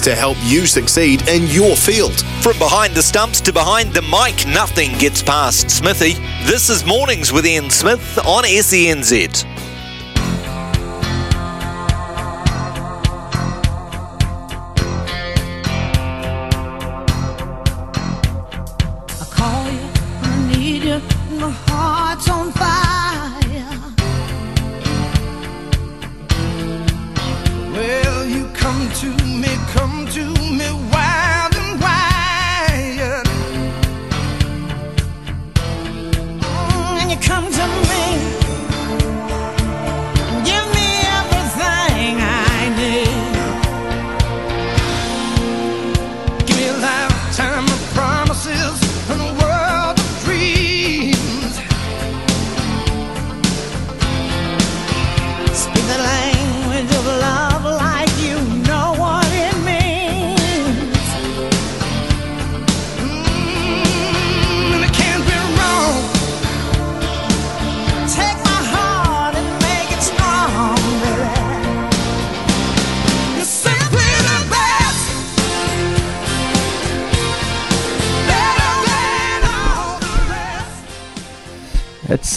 to help you succeed in your field. From behind the stumps to behind the mic, nothing gets past Smithy. This is Mornings with Ian Smith on SENZ.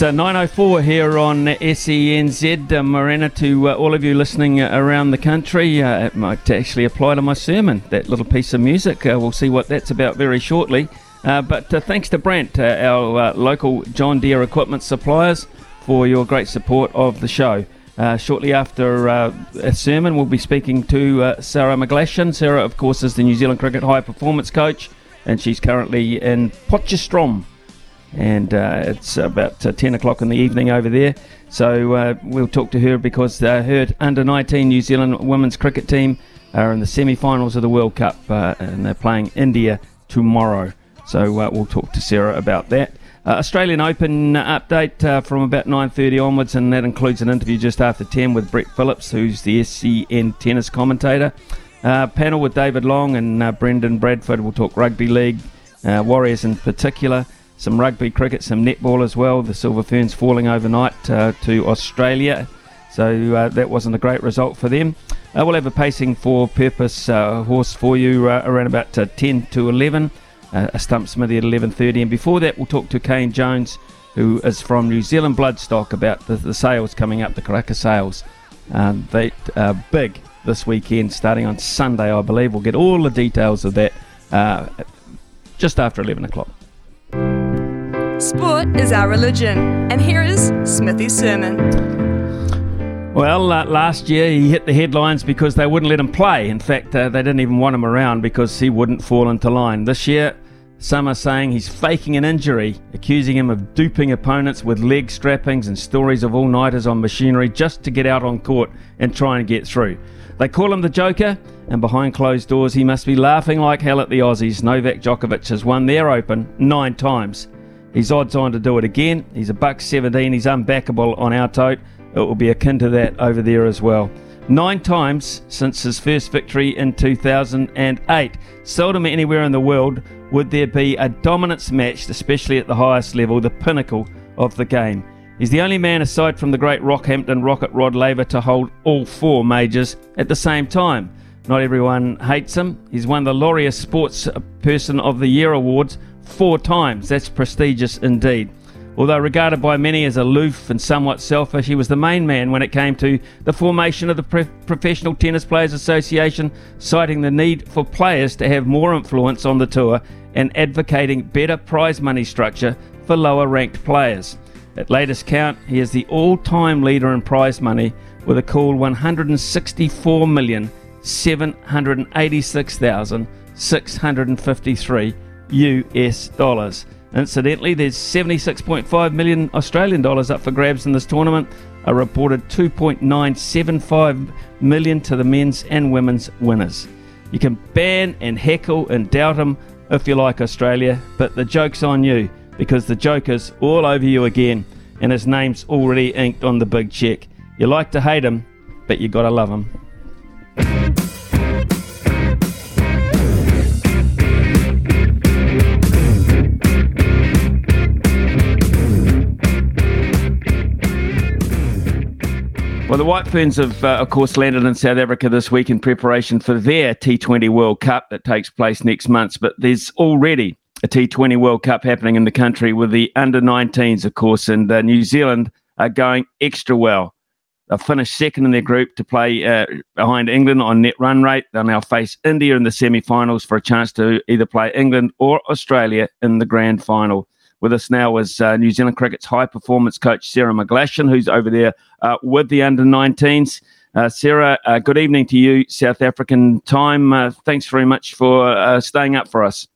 Uh, 9.04 here on SENZ. Uh, Morena to uh, all of you listening uh, around the country. Uh, it might actually apply to my sermon, that little piece of music. We'll see what that's about very shortly. but thanks to Brandt, our local John Deere equipment suppliers, for your great support of the show. shortly after a sermon, we'll be speaking to Sarah McGlashan. Sarah, of course, is the New Zealand Cricket High Performance Coach, and she's currently in Potchefstroom and uh, it's about uh, 10 o'clock in the evening over there. So uh, we'll talk to her because uh, her under 19 New Zealand women's cricket team are in the semi finals of the World Cup uh, and they're playing India tomorrow. So uh, we'll talk to Sarah about that. Australian Open update from about 9:30 onwards, and that includes an interview just after 10 with Brett Phillips, who's the SEN tennis commentator. panel with David Long and Brendan Bradford. We'll talk rugby league, Warriors in particular some rugby, cricket, some netball as well. The Silver Ferns falling overnight uh, to Australia, so uh, that wasn't a great result for them. Uh, we'll have a pacing for purpose uh, horse for you uh, around about uh, 10 to 11, a stump smithy at 11.30, and before that we'll talk to Kane Jones, who is from New Zealand Bloodstock, about the, the sales coming up, the Karaka sales. Um, they are big this weekend, starting on Sunday, I believe. We'll get all the details of that just after 11 o'clock. Sport is our religion, and here is Smithy's sermon. Well, uh, last year he hit the headlines because they wouldn't let him play. In fact, uh, they didn't even want him around because he wouldn't fall into line. This year, some are saying he's faking an injury, accusing him of duping opponents with leg strappings and stories of all nighters on machinery just to get out on court and try and get through. They call him the Joker, and behind closed doors, he must be laughing like hell at the Aussies. Novak Djokovic has won their Open nine times. He's odds on to do it again. He's a buck 17. He's unbackable on our tote. It will be akin to that over there as well. Nine times since his first victory in 2008. Seldom anywhere in the world would there be a dominance matched, especially at the highest level, the pinnacle of the game. He's the only man aside from the great Rockhampton Rocket Rod Laver to hold all four majors at the same time. Not everyone hates him. He's won the Laureus Sports Person of the Year awards four times. That's prestigious indeed. Although regarded by many as aloof and somewhat selfish, he was the main man when it came to the formation of the Pro- Professional Tennis Players Association, citing the need for players to have more influence on the tour and advocating better prize money structure for lower ranked players. At latest count, he is the all time leader in prize money with a cool 164,786,653 US dollars. Incidentally, there's 76.5 million Australian dollars up for grabs in this tournament. A reported 2.975 million to the men's and women's winners. You can ban and heckle and doubt him if you like Australia, but the joke's on you because the Joker's all over you again and his name's already inked on the big check. You like to hate him, but you gotta love him. Well, the White Ferns have, uh, of course, landed in South Africa this week in preparation for their T20 World Cup that takes place next month. But there's already a T20 World Cup happening in the country with the under 19s, of course, and uh, New Zealand are going extra well. They've finished second in their group to play uh, behind England on net run rate. They'll now face India in the semi finals for a chance to either play England or Australia in the grand final. With us now is uh, New Zealand Cricket's high performance coach, Sarah McGlashan, who's over there uh, with the under 19s. Uh, Sarah, uh, good evening to you, South African time. Uh, thanks very much for uh, staying up for us.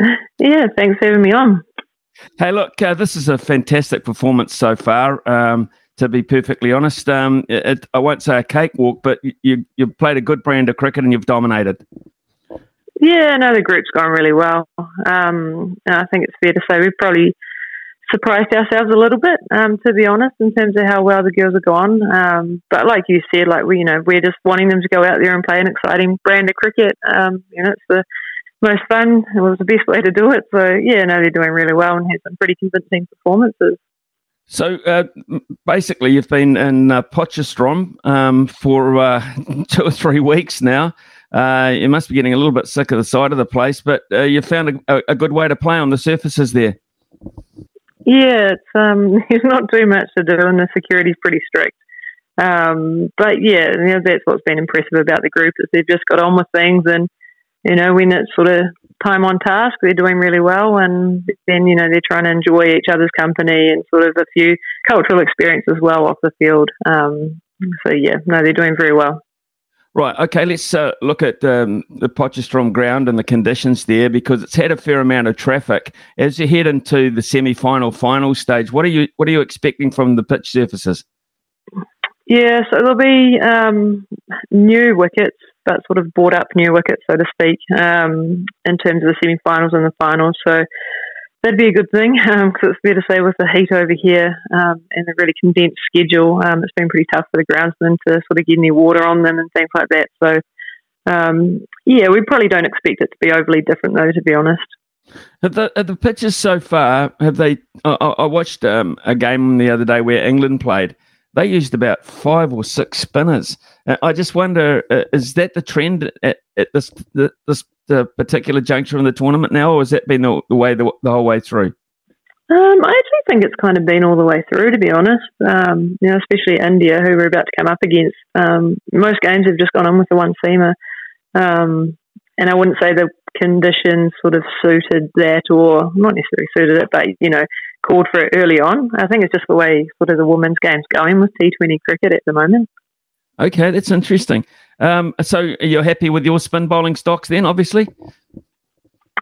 Yeah, thanks for having me on. Hey, look, this is a fantastic performance so far. Um, to be perfectly honest, um, it, I won't say a cakewalk, but you you have played a good brand of cricket and you've dominated. Yeah, no, the group's gone really well. Um, I think it's fair to say we've probably surprised ourselves a little bit, um, to be honest, in terms of how well the girls have gone. Um, but like you said, like we, you know, we're just wanting them to go out there and play an exciting brand of cricket. Um, you know, it's the most fun. It was the best way to do it. So yeah, no, they're doing really well and had some pretty convincing performances. So uh, basically, you've been in uh, Potchefstroom um, for uh, two or three weeks now. Uh, you must be getting a little bit sick of the side of the place, but uh, you found a, a, good way to play on the surfaces there. Yeah, it's um, there's not too much to do, and the security's pretty strict. Um, but yeah, you know, that's what's been impressive about the group is they've just got on with things, and you know, when it's sort of time on task, they're doing really well, and then you know they're trying to enjoy each other's company and sort of a few cultural experience as well off the field. Um, so yeah, no, they're doing very well. Right. Okay. Let's uh, look at um, the Potchefstroom ground and the conditions there because it's had a fair amount of traffic. As you head into the semi-final, final stage, what are you what are you expecting from the pitch surfaces? Yeah, so there'll be um, new wickets, but sort of bought up new wickets, so to speak, um, in terms of the semi-finals and the finals. So that'd be a good thing because um, it's fair to say with the heat over here um, and the really condensed schedule, um, it's been pretty tough for the groundsmen to sort of get any water on them and things like that. So, um, yeah, we probably don't expect it to be overly different, though, to be honest. Have the, have the pitches so far, have they? I, I watched um, a game the other day where England played. They used about five or six spinners. I just wonder, uh, is that the trend at, at this this the particular juncture in the tournament now, or has that been the, the way the, the, whole way through? Um, I actually think it's kind of been all the way through, to be honest. Um, you know, especially India, who we're about to come up against. Um, most games have just gone on with the one seamer, um, and I wouldn't say the conditions sort of suited that, or not necessarily suited it, but you know, called for it early on. I think it's just the way sort of the women's game's going with T20 cricket at the moment. Okay, that's interesting. Um, so you're happy with your spin bowling stocks then, obviously?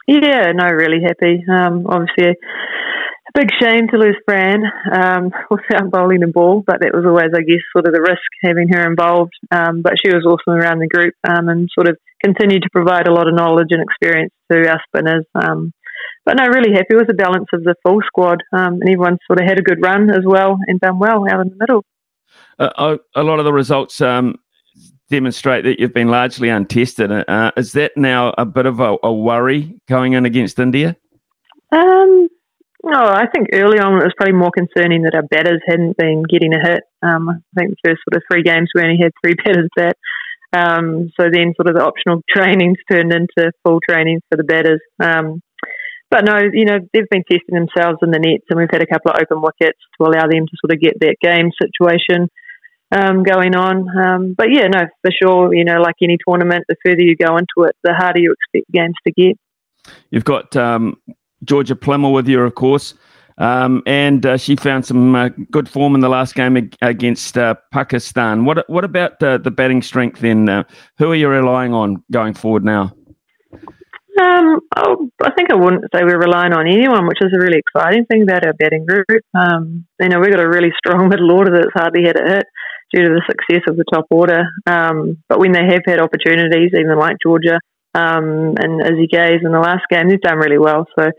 Yeah, no, really happy. Um, obviously, a big shame to lose Fran um, without bowling a ball, but that was always, I guess, sort of the risk having her involved. Um, but she was awesome around the group um, and sort of continued to provide a lot of knowledge and experience to our spinners. Um, but no, really happy with the balance of the full squad, um, and everyone sort of had a good run as well and done well out in the middle. Uh, a lot of the results um, demonstrate that you've been largely untested. Uh, is that now a bit of a, a, worry going in against India? Um, no, I think early on it was probably more concerning that our batters hadn't been getting a hit. Um, I think the first sort of three games we only had three batters bat. Um, so then sort of the optional trainings turned into full trainings for the batters. Um, but no, you know, they've been testing themselves in the nets and we've had a couple of open wickets to allow them to sort of get that game situation um, going on. Um, but yeah, no, for sure, you know, like any tournament, the further you go into it, the harder you expect games to get. You've got um, Georgia Plimmer with you, of course. Um, and uh, she found some uh, good form in the last game against uh, Pakistan. What what about the batting strength then? Uh, who are you relying on going forward now? Um, oh, I think I wouldn't say we're relying on anyone, which is a really exciting thing about our batting group. Um, you know, we've got a really strong middle order that's hardly had a hit due to the success of the top order. Um, but when they have had opportunities, even like Georgia um, and Izzy Gaze in the last game, they've done really well. So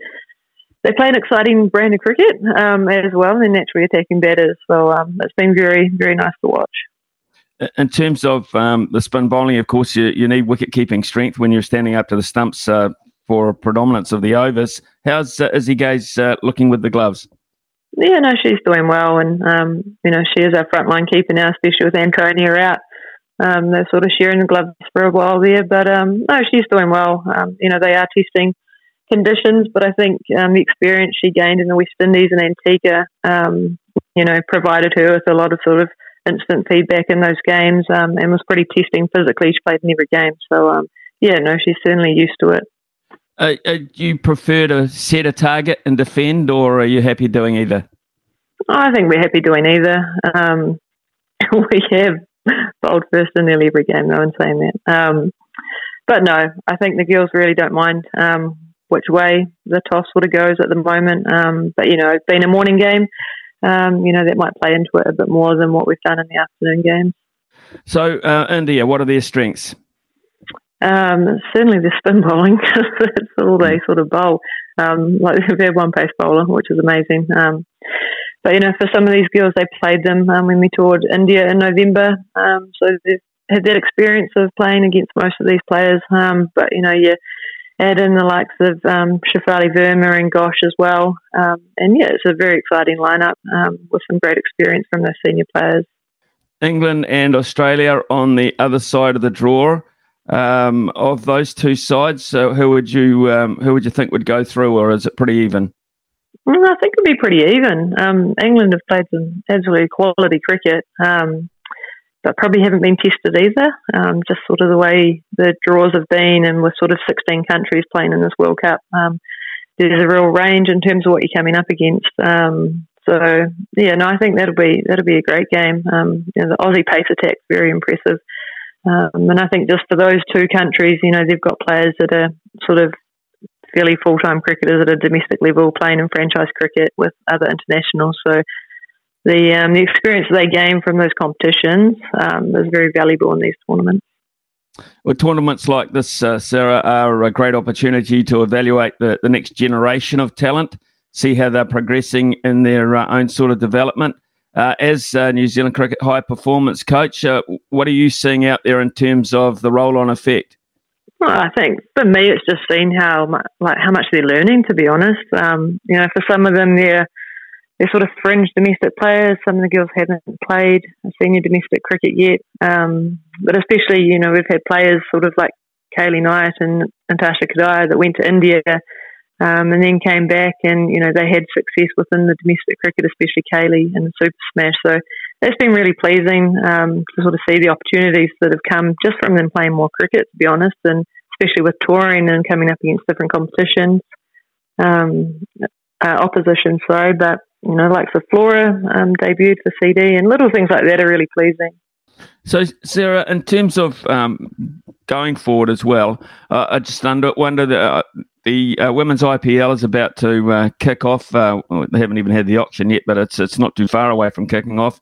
they play an exciting brand of cricket um, as well. They're naturally attacking batters. So um, it's been very, very nice to watch. In terms of um, the spin bowling, of course, you, you need wicket keeping strength when you're standing up to the stumps uh, for predominance of the overs. How's uh, Izzy Gaze uh, looking with the gloves? yeah, no, she's doing well, and um, you know she is our frontline keeper now, especially with Antonia out. Um, they're sort of sharing the gloves for a while there, but um, no, she's doing well. Um, you know they are testing conditions, but I think um, the experience she gained in the West Indies and Antigua, um, you know, provided her with a lot of sort of instant feedback in those games, um, and was pretty testing physically. She played in every game, so um, yeah, no, she's certainly used to it. Uh, uh, do you prefer to set a target and defend, or are you happy doing either? I think we're happy doing either. Um, we have bowled first in nearly every game, no one's saying that. Um, but no, I think the girls really don't mind um, which way the toss sort of goes at the moment. Um, but, you know, being a morning game, um, you know, that might play into it a bit more than what we've done in the afternoon games. So, uh, India, what are their strengths? Um, certainly the spin bowling. That's all they sort of bowl. Um, like they've had one pace bowler, which is amazing. Um, but you know, for some of these girls, they played them um, when we toured India in November. Um, so they've had that experience of playing against most of these players. Um, but you know, you add in the likes of um, Shafali Verma and Ghosh as well. Um, and yeah, it's a very exciting lineup um, with some great experience from those senior players. England and Australia on the other side of the draw. Um, of those two sides, so who would you um, who would you think would go through, or is it pretty even? Well, I think it'd be pretty even. Um, England have played some absolutely quality cricket, um, but probably haven't been tested either. Um, just sort of the way the draws have been, and with sort of 16 countries playing in this World Cup, um, there's a real range in terms of what you're coming up against. Um, so yeah, no, I think that'll be that'll be a great game. Um, you know, the Aussie pace attack very impressive. Um, and I think just for those two countries, you know, they've got players that are sort of fairly full time cricketers at a domestic level playing in franchise cricket with other internationals. So the um, the experience they gain from those competitions um, is very valuable in these tournaments. Well, tournaments like this, uh, Sarah, are a great opportunity to evaluate the, the next generation of talent, see how they're progressing in their uh, own sort of development. Uh, as New Zealand cricket high performance coach, uh, what are you seeing out there in terms of the roll on effect? Well, I think for me, it's just seeing how much, like how much they're learning. To be honest, um, you know, for some of them, they're they're sort of fringe domestic players. Some of the girls haven't played senior domestic cricket yet, um, but especially, you know, we've had players sort of like Kaylee Knight and Natasha Codyre that went to India um, and then came back, and you know, they had success within the domestic cricket, especially Kaylee and the Super Smash. So that's been really pleasing um, to sort of see the opportunities that have come just from them playing more cricket, to be honest, and especially with touring and coming up against different competitions, um, uh, opposition. Sorry, but you know, like the Flora um, debuted for CD, and little things like that are really pleasing. So, Sarah, in terms of um, going forward as well, uh, I just under, wonder that. Uh, the uh, women's IPL is about to uh, kick off. Uh, they haven't even had the auction yet, but it's it's not too far away from kicking off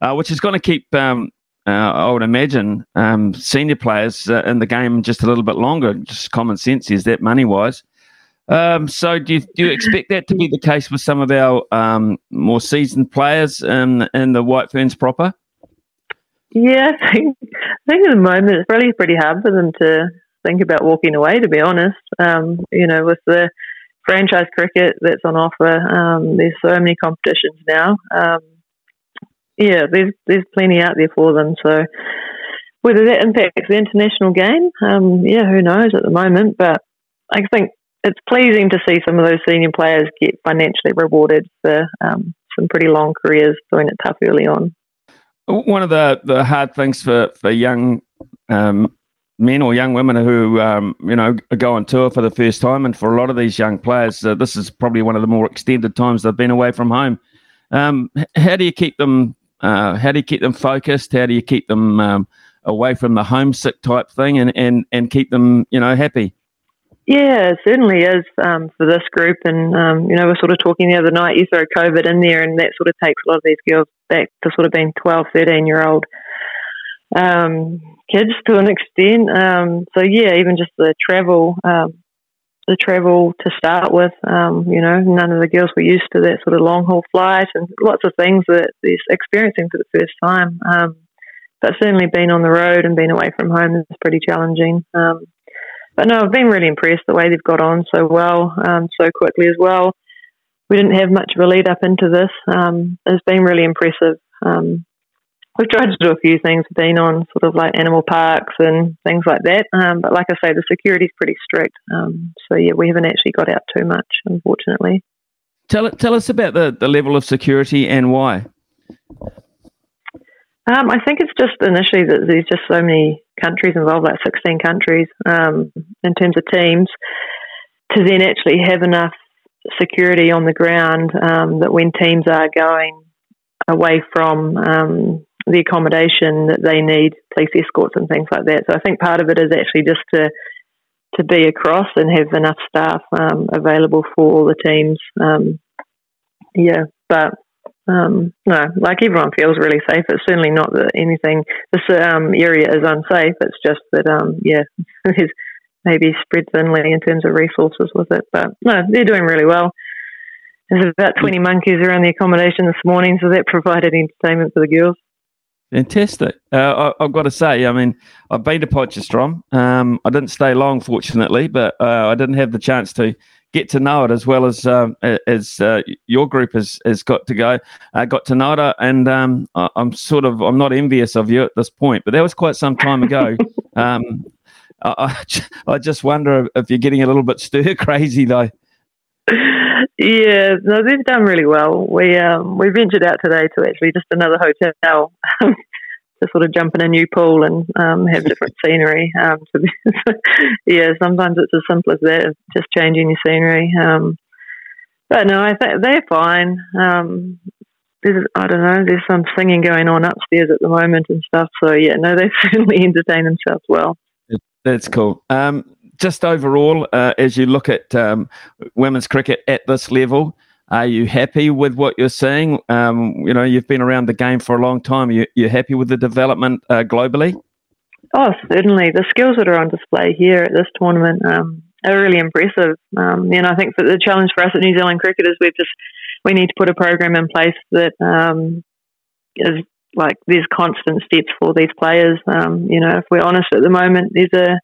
uh, which is going to keep, um, I would imagine, um, senior players in the game just a little bit longer. Just common sense is that money wise. Um, so do you, do you expect that to be the case with some of our um, more seasoned players in, in the White Ferns proper? Yeah, I think, I think at the moment it's really pretty hard for them to think about walking away, to be honest. Um, you know, with the franchise cricket that's on offer, um, there's so many competitions now. Um, yeah, there's there's plenty out there for them. So whether that impacts the international game, um, yeah, who knows at the moment. But I think it's pleasing to see some of those senior players get financially rewarded for um, some pretty long careers doing it tough early on. One of the, the hard things for for young um, men or young women who um, you know go on tour for the first time, and for a lot of these young players, uh, this is probably one of the more extended times they've been away from home. Um, how do you keep them uh, how do you keep them focused? How do you keep them um, away from the homesick type thing and, and, and keep them, you know, happy? Yeah, certainly is um, for this group. And, um, you know, we're sort of talking the other night, you throw COVID in there, and that sort of takes a lot of these girls back to sort of being 12, 13 year old um, kids to an extent. Um, so, yeah, even just the travel, um, the travel to start with. Um, you know, none of the girls were used to that sort of long haul flight and lots of things that they're experiencing for the first time. But certainly being on the road and being away from home is pretty challenging. But no, I've been really impressed the way they've got on so well, um, so quickly as well. we didn't have much of a lead up into this. Um, it's been really impressive. Um, we've tried to do a few things. Been on sort of like animal parks and things like that. Um, but like I say, the security's pretty strict. Um, so yeah, we haven't actually got out too much, unfortunately. Tell tell us about the, the level of security and why. Um, I think it's just initially that there's just so many countries involved, like 16 countries um, in terms of teams, to then actually have enough security on the ground um, that when teams are going away from um, the accommodation that they need, police escorts and things like that. So I think part of it is actually just to to be across and have enough staff um, available for all the teams. Um, yeah, but um, no, like everyone feels really safe. It's certainly not that anything. This um, area is unsafe. It's just that um, yeah, there's maybe spread thinly in terms of resources with it. But no, they're doing really well. There's about 20 monkeys around the accommodation this morning, so that provided entertainment for the girls. Fantastic. Uh, I, have got to say, I mean, I've been to Potchefstroom. Um, I didn't stay long, fortunately, but uh, I didn't have the chance to get to know it as well as um, as uh, your group has, has got to go. I got to know it, and um, I'm sort of I'm not envious of you at this point, but that was quite some time ago. um, I, I just wonder if you're getting a little bit stir crazy though. Yeah, no, they've done really well. We um, we ventured out today to actually just another hotel to sort of jump in a new pool and um, have different scenery. Um, be, yeah, sometimes it's as simple as that, just changing your scenery. Um, but no, I think they're fine. Um, there's, I don't know, there's some singing going on upstairs at the moment and stuff. So yeah, no, they certainly entertain themselves well. That's cool. Um, just overall, uh, as you look at um, women's cricket at this level, are you happy with what you're seeing? Um, you know, you've been around the game for a long time. You, you're happy with the development uh, globally? Oh, certainly. The skills that are on display here at this tournament um, are really impressive. Um, and I think that the challenge for us at New Zealand Cricket is we've just we need to put a program in place that um, is like there's constant steps for these players. Um, you know, if we're honest at the moment, there's a,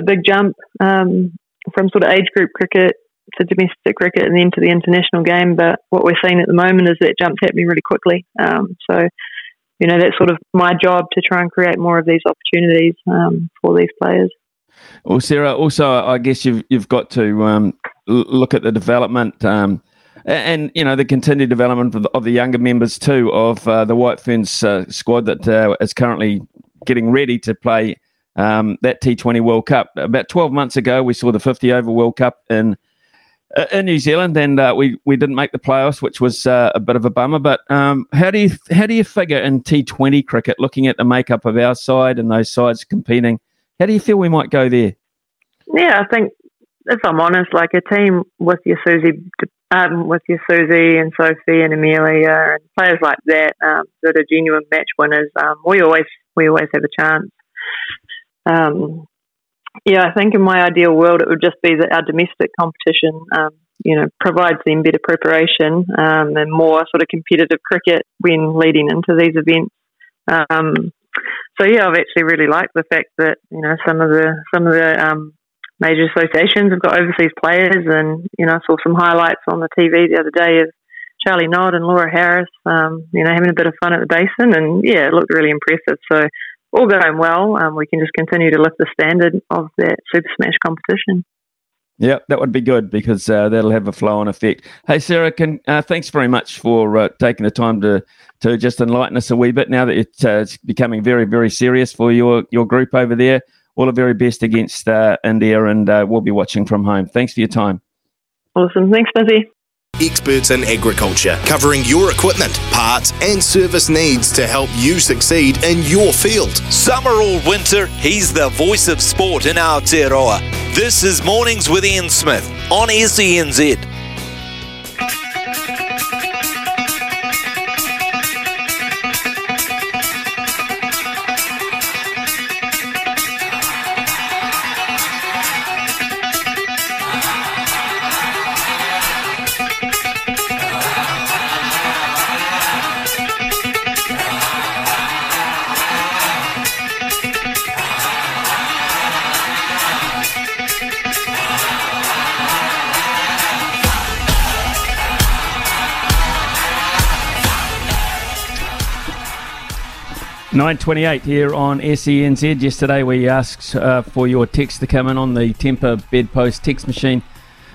a big jump um, from sort of age group cricket to domestic cricket and then to the international game. But what we're seeing at the moment is that jump's at me really quickly. Um, so, you know, that's sort of my job to try and create more of these opportunities um, for these players. Well, Sarah, also, I guess you've you've got to um, look at the development um, and you know the continued development of the, of the younger members too of uh, the White Ferns uh, squad that uh, is currently getting ready to play um, that T20 World Cup. About 12 months ago, we saw the 50 over World Cup in in New Zealand, and uh, we we didn't make the playoffs, which was uh, a bit of a bummer. But um, how do you how do you figure in T20 cricket, looking at the makeup of our side and those sides competing, how do you feel we might go there? Yeah, I think if I'm honest, like a team with your Susie, um, with your Susie and Sophie and Amelia and players like that um, that are genuine match winners, um, we always we always have a chance. Yeah, I think in my ideal world, it would just be that our domestic competition, um, you know, provides them better preparation um, and more sort of competitive cricket when leading into these events. Um, so yeah, I've actually really liked the fact that you know some of the some of the um, major associations have got overseas players, and you know, I saw some highlights on the TV the other day of Charli Knott and Laura Harris, um, you know, having a bit of fun at the basin, and yeah, it looked really impressive. So all going well. Um, we can just continue to lift the standard of that Super Smash competition. Yeah, that would be good because uh, that'll have a flow on effect. Hey, Sarah, can uh, thanks very much for uh, taking the time to to just enlighten us a wee bit. Now that it, uh, it's becoming very very serious for your your group over there, all the very best against uh, India, and uh, we'll be watching from home. Thanks for your time. Awesome, thanks, Busy experts in agriculture, covering your equipment, parts, and service needs to help you succeed in your field. Summer or winter, he's the voice of sport in Aotearoa. This is Mornings with Ian Smith on SENZ. 928 here on SENZ. Yesterday we asked uh, for your text to come in on the Temper Bedpost text machine.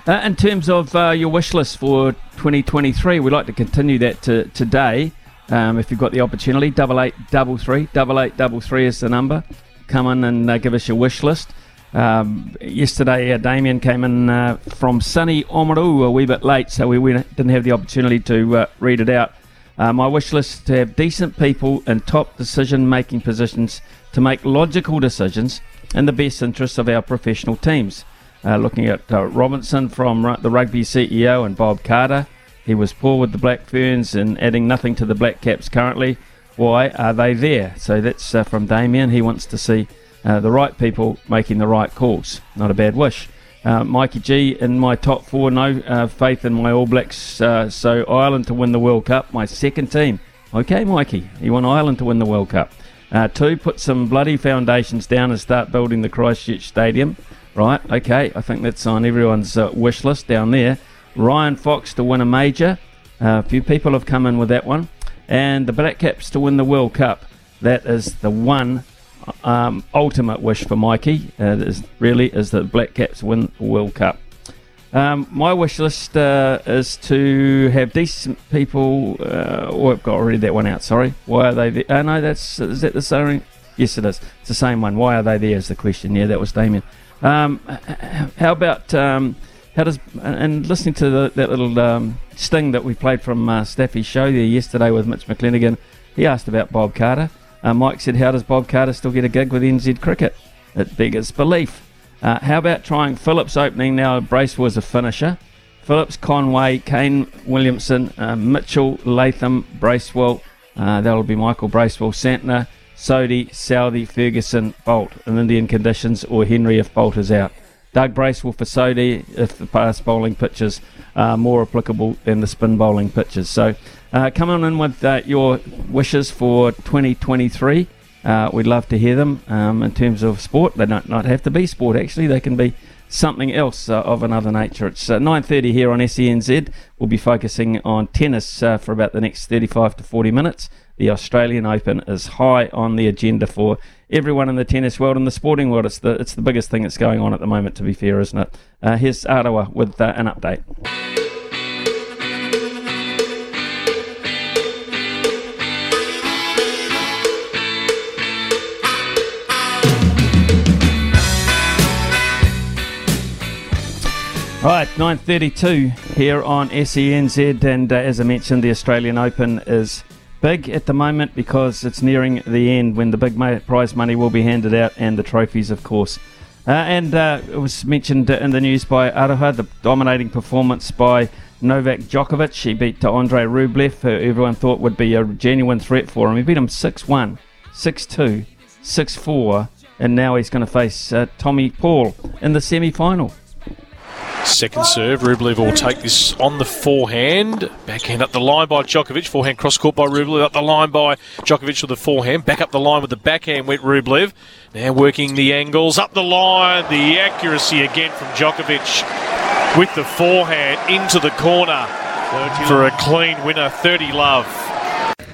Uh, in terms of uh, your wish list for 2023, we'd like to continue that to, today. Um, if you've got the opportunity, double eight double three, double eight double three is the number. Come in and uh, give us your wish list. Um, yesterday, uh, Damien came in uh, from sunny Oamaru a wee bit late, so we, didn't have the opportunity to read it out. Uh, my wish list to have decent people in top decision making positions to make logical decisions in the best interests of our professional teams. Uh, looking at uh, Robinson from the rugby CEO and Bob Carter. He was poor with the Black Ferns and adding nothing to the Black Caps currently. Why are they there? So that's uh, from Damien. He wants to see uh, the right people making the right calls. Not a bad wish. Uh, Mikey G in my top four. No uh, faith in my All Blacks. Uh, so Ireland to win the World Cup. My second team. Okay, Mikey, you want Ireland to win the World Cup. Uh, two, put some bloody foundations down and start building the Christchurch Stadium. Right, okay, I think that's on everyone's uh, wish list down there. Ryan Fox to win a major. Uh, a few people have come in with that one. And the Black Caps to win the World Cup. That is the one um, ultimate wish for Mikey uh, is really is that Black Caps win the World Cup. Um, my wish list uh, is to have decent people. Uh, oh, I've got to read that one out. Sorry. Why are they there? Oh, no, that's is that the same? Yes, it is. It's the same one. Why are they there? Is the question. Yeah, that was Damien. Um, how about um, how does and listening to the, that little um, sting that we played from uh, Staffy's show there yesterday with Mitch McClenaghan? He asked about Bob Carter. Uh, Mike said, How does Bob Carter still get a gig with NZ Cricket? It beggars belief. Uh, how about trying Phillips opening now? Bracewell as a finisher. Phillips, Conway, Kane Williamson, uh, Mitchell, Latham, Bracewell. Uh, that'll be Michael Bracewell, Santner, Sodhi, Southey, Ferguson, Boult in Indian conditions, or Henry if Boult is out. Doug Bracewell for Sodhi if the fast bowling pitches are more applicable than the spin bowling pitches. So uh, come on in with uh, your wishes for 2023. Uh, we'd love to hear them um, in terms of sport. They don't not have to be sport, actually. They can be something else uh, of another nature. It's 9.30 uh, here on SENZ. We'll be focusing on tennis uh, for about the next 35 to 40 minutes. The Australian Open is high on the agenda for everyone in the tennis world and the sporting world. It's the, it's the biggest thing that's going on at the moment, to be fair, isn't it? here's Arawa with an update. Right, 9.32 here on SENZ and uh, as I mentioned the Australian Open is big at the moment because it's nearing the end when the big prize money will be handed out and the trophies of course. Uh, and uh, it was mentioned in the news by Aroha, the dominating performance by Novak Djokovic. He beat Andre Rublev, who everyone thought would be a genuine threat for him. He beat him 6-1, 6-2, 6-4 and now he's going to face uh, Tommy Paul in the semi-final. Second serve, Rublev will take this on the forehand. Backhand up the line by Djokovic. Forehand cross court by Rublev. Up the line by Djokovic with the forehand. Back up the line with the backhand went Rublev. Now working the angles. Up the line. The accuracy again from Djokovic with the forehand into the corner for a clean winner. 30 love.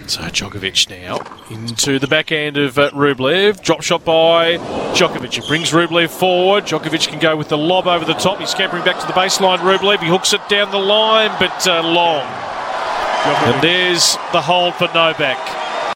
So Djokovic now into the backhand of uh, Rublev. Drop shot by Djokovic. It brings Rublev forward. Djokovic can go with the lob over the top. He's scampering back to the baseline. Rublev, he hooks it down the line, but uh, long. Djokovic. And there's the hold for Novak.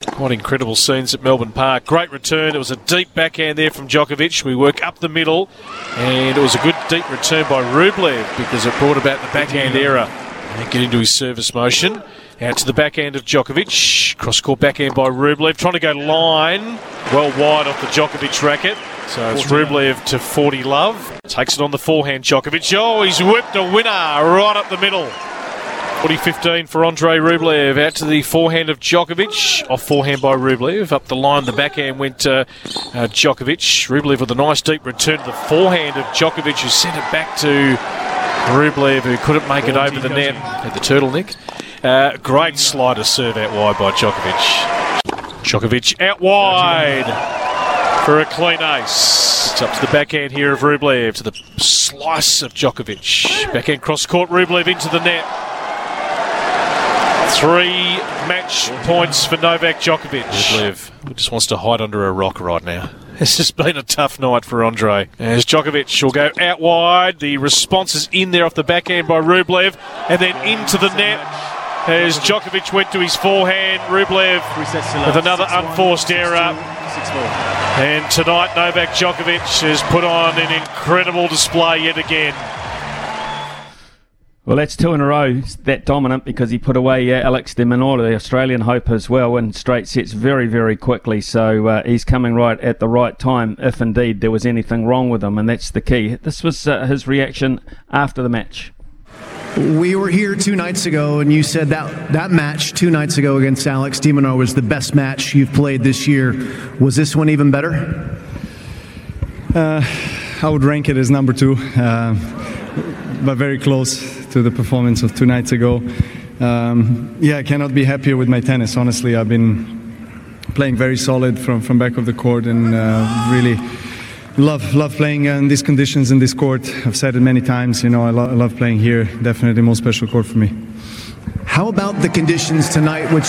Quite incredible scenes at Melbourne Park. Great return. It was a deep backhand there from Djokovic. We work up the middle, and it was a good deep return by Rublev because it brought about the backhand error. And get into his service motion. Out to the backhand of Djokovic. Cross court backhand by Rublev. Trying to go line. Well wide off the Djokovic racket. So it's Rublev to 40 love. Takes it on the forehand, Djokovic. Oh, he's whipped a winner right up the middle. 40-15 for Andre Rublev. Out to the forehand of Djokovic. Off forehand by Rublev. Up the line, the backhand went uh, uh, Djokovic. Rublev with a nice deep return to the forehand of Djokovic, who sent it back to Rublev, who couldn't make it over the net. Had the turtleneck. Uh, great slider serve out wide by Djokovic. Djokovic out wide for a clean ace. It's up to the backhand here of Rublev to the slice of Djokovic. Backhand cross court, Rublev into the net. Three match points for Novak Djokovic. Rublev just wants to hide under a rock right now. It's just been a tough night for Andre. As Djokovic will go out wide, the response is in there off the backhand by Rublev, and then into the net. As Djokovic went to his forehand, Rublev with another unforced error. And tonight, Novak Djokovic has put on an incredible display yet again. Well, that's two in a row. That dominant because he put away uh, Alex de Minaur, the Australian hope, as well, in straight sets very, very quickly. So uh, he's coming right at the right time, if indeed there was anything wrong with him, and that's the key. This was uh, his reaction after the match. We were here two nights ago, and you said that that match two nights ago against Alex de was the best match you've played this year. Was this one even better? Uh, I would rank it as number two, uh, but very close to the performance of two nights ago. Um, yeah, I cannot be happier with my tennis. Honestly, I've been playing very solid from from back of the court and uh, really love love playing in these conditions in this court. I've said it many times. You know, I, lo- I love playing here. Definitely the most special court for me. How about the conditions tonight, which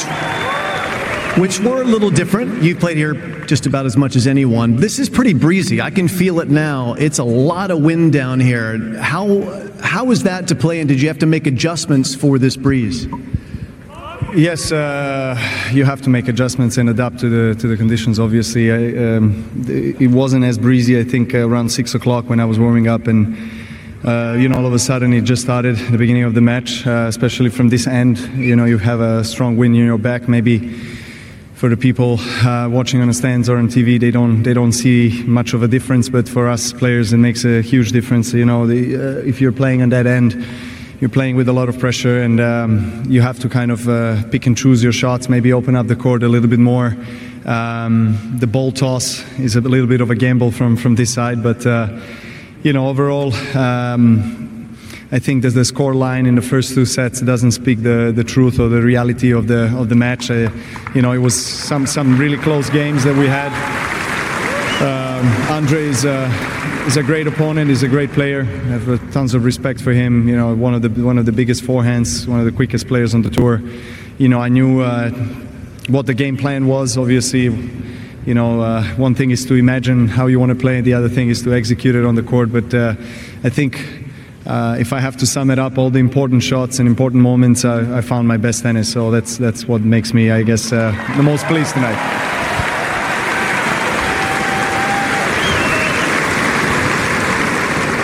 which were a little different? You played here just about as much as anyone. This is pretty breezy. I can feel it now. It's a lot of wind down here. How how was that to play, and did you have to make adjustments for this breeze? Yes, uh, you have to make adjustments and adapt to the to the conditions. Obviously, I, um, it wasn't as breezy. I think uh, around six o'clock when I was warming up, and uh, you know, all of a sudden it just started the beginning of the match. Uh, especially from this end, you know, you have a strong wind in your back. Maybe for the people uh, watching on the stands or on TV, they don't they don't see much of a difference. But for us players, it makes a huge difference. You know, the, uh, if you're playing on that end you're playing with a lot of pressure and um, you have to kind of uh, pick and choose your shots, maybe open up the court a little bit more. Um, the ball toss is a little bit of a gamble from, from this side, but uh, you know, overall, um, I think that the score line in the first two sets doesn't speak the, the truth or the reality of the of the match. Uh, you know, it was some some really close games that we had. Um, Andre is, uh, is a great opponent. He's a great player. I have uh, tons of respect for him. You know, one of the one of the biggest forehands, one of the quickest players on the tour. You know, I knew uh, what the game plan was. Obviously, you know, uh, one thing is to imagine how you want to play, the other thing is to execute it on the court. But uh, I think. Uh, if I have to sum it up, all the important shots and important moments, I found my best tennis. So that's that's what makes me, I guess, the most pleased tonight.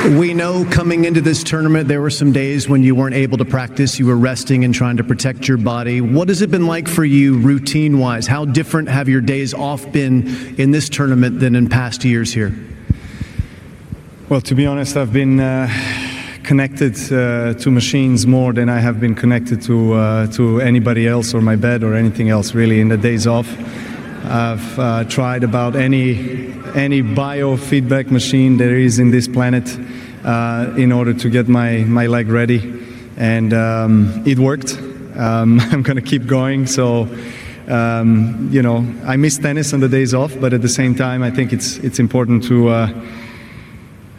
We know coming into this tournament, there were some days when you weren't able to practice. You were resting and trying to protect your body. What has it been like for you routine wise? How different have your days off been in this tournament than in past years here? Well, to be honest, I've been. Uh, connected uh, to machines more than I have been connected to uh, to anybody else or my bed or anything else really in the days off. I've uh, tried about any any biofeedback machine there is in this planet uh, in order to get my, my leg ready. And um, it worked. Um, I'm to keep going. So, um, you know, I miss tennis on the days off, but at the same time, I think it's, it's important to. Uh,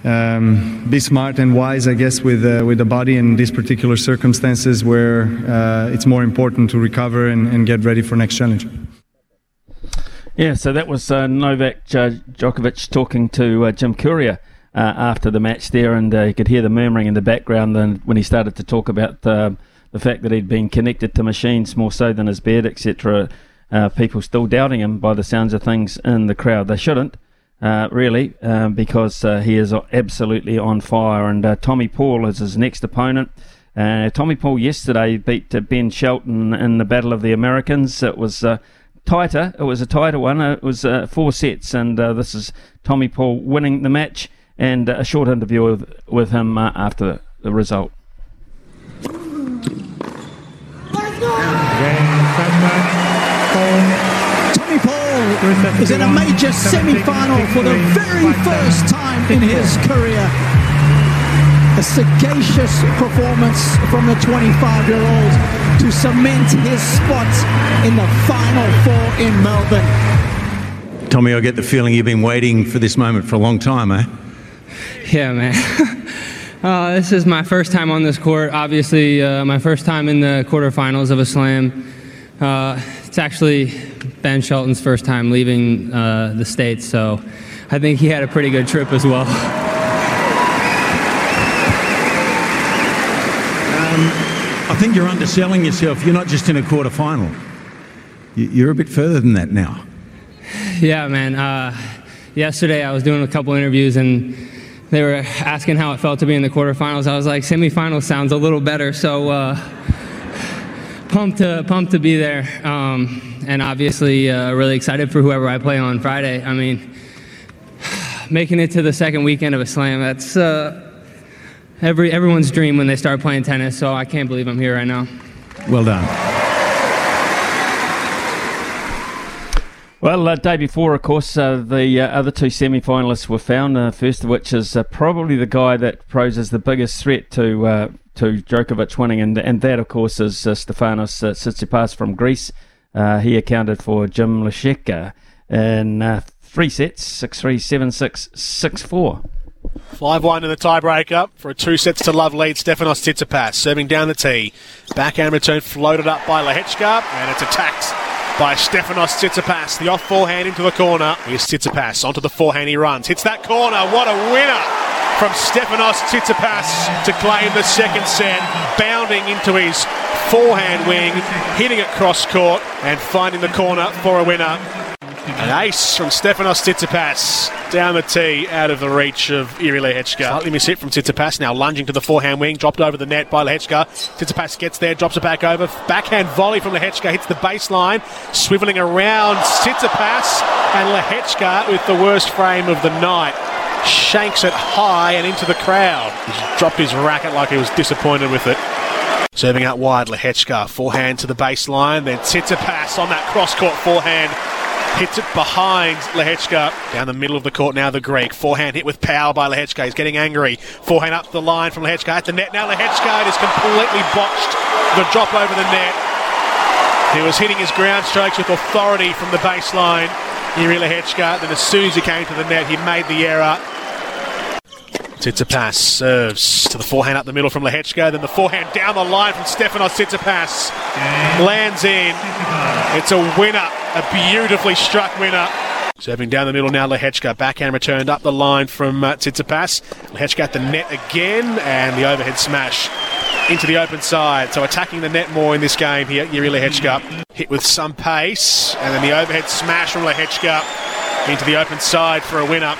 um, be smart and wise, I guess, with uh, with the body in these particular circumstances where uh, it's more important to recover and, and get ready for next challenge. Yeah, so that was uh, Novak Djokovic talking to uh, Jim Courier uh, after the match there, and uh, you could hear the murmuring in the background when he started to talk about uh, the fact that he'd been connected to machines more so than his bed, etc. Uh, people still doubting him by the sounds of things in the crowd. They shouldn't, really, um, because he is absolutely on fire. And Tommy Paul is his next opponent. Tommy Paul yesterday beat Ben Shelton in the Battle of the Americans. It was tighter. It was a tighter one. It was uh, four sets, and uh, this is Tommy Paul winning the match. And a short interview with, with him uh, after the result. Tommy Paul is in a major semi-final for the very first time in his career. A sagacious performance from the 25-year-old to cement his spot in the Final Four in Melbourne. Tommy, I get the feeling you've been waiting for this moment for a long time, eh? Yeah, man. Uh, this is my first time on this court. Obviously, uh, my first time in the quarterfinals of a slam. Uh, it's actually Ben Shelton's first time leaving uh, the States, so I think he had a pretty good trip as well. think you're underselling yourself. You're not just in a quarterfinal. You- You're a bit further than that now. Yeah, man. Uh, yesterday I was doing a couple interviews and they were asking how it felt to be in the quarterfinals. I was like, semifinals sounds a little better, so uh, pumped to pumped to be there, um, and obviously uh, really excited for whoever I play on Friday. I mean, making it to the second weekend of a slam that's uh, every, everyone's dream when they start playing tennis, so I can't believe I'm here right now. Well done. Well, uh, day before, of course, uh, the uh, other two semi finalists were found. Uh, first of which is uh, probably the guy that poses the biggest threat to uh, to Djokovic winning, and, and that, of course, is uh, Stefanos Tsitsipas from Greece. he accounted for Jim Lehecka in three sets 6 3, 7 6, 6 4. Five one in the tiebreaker for a two sets to love lead. Stefanos Tsitsipas serving down the tee, backhand return floated up by Lehecka, and it's attacked by Stefanos Tsitsipas. The off forehand into the corner. Here's Tsitsipas onto the forehand. He runs, hits that corner. What a winner from Stefanos Tsitsipas to claim the second set, bounding into his forehand wing, hitting it cross court, and finding the corner for a winner. An ace from Stefanos Tsitsipas down the tee, out of the reach of Iri Lehecka. Slightly miss hit from Tsitsipas, now lunging to the forehand wing, dropped over the net by Lehecka. Tsitsipas gets there, drops it back over. Backhand volley from Lehecka, hits the baseline, swiveling around Tsitsipas, and Lehecka with the worst frame of the night. Shanks it high and into the crowd. He's dropped his racket like he was disappointed with it. Serving out wide, Lehecka, forehand to the baseline, then Tsitsipas on that cross-court forehand, hits it behind Lehecka, down the middle of the court now, the Greek, forehand hit with power by Lehecka, he's getting angry, forehand up the line from Lehecka, at the net. Now, Lehecka, it is completely botched, the drop over the net, he was hitting his ground strokes with authority from the baseline, Yuri Lehecka, then as soon as he came to the net, he made the error, Tsitsipas serves to the forehand up the middle from Lehecka, then the forehand down the line from Stefanos Tsitsipas. Lands in. It's a winner, a beautifully struck winner. Serving down the middle now, Lehecka. Backhand returned up the line from uh, Tsitsipas. Lehecka at the net again, and the overhead smash into the open side. So attacking the net more in this game here, Yuri Lehecka. Hit with some pace, and then the overhead smash from Lehecka into the open side for a winner.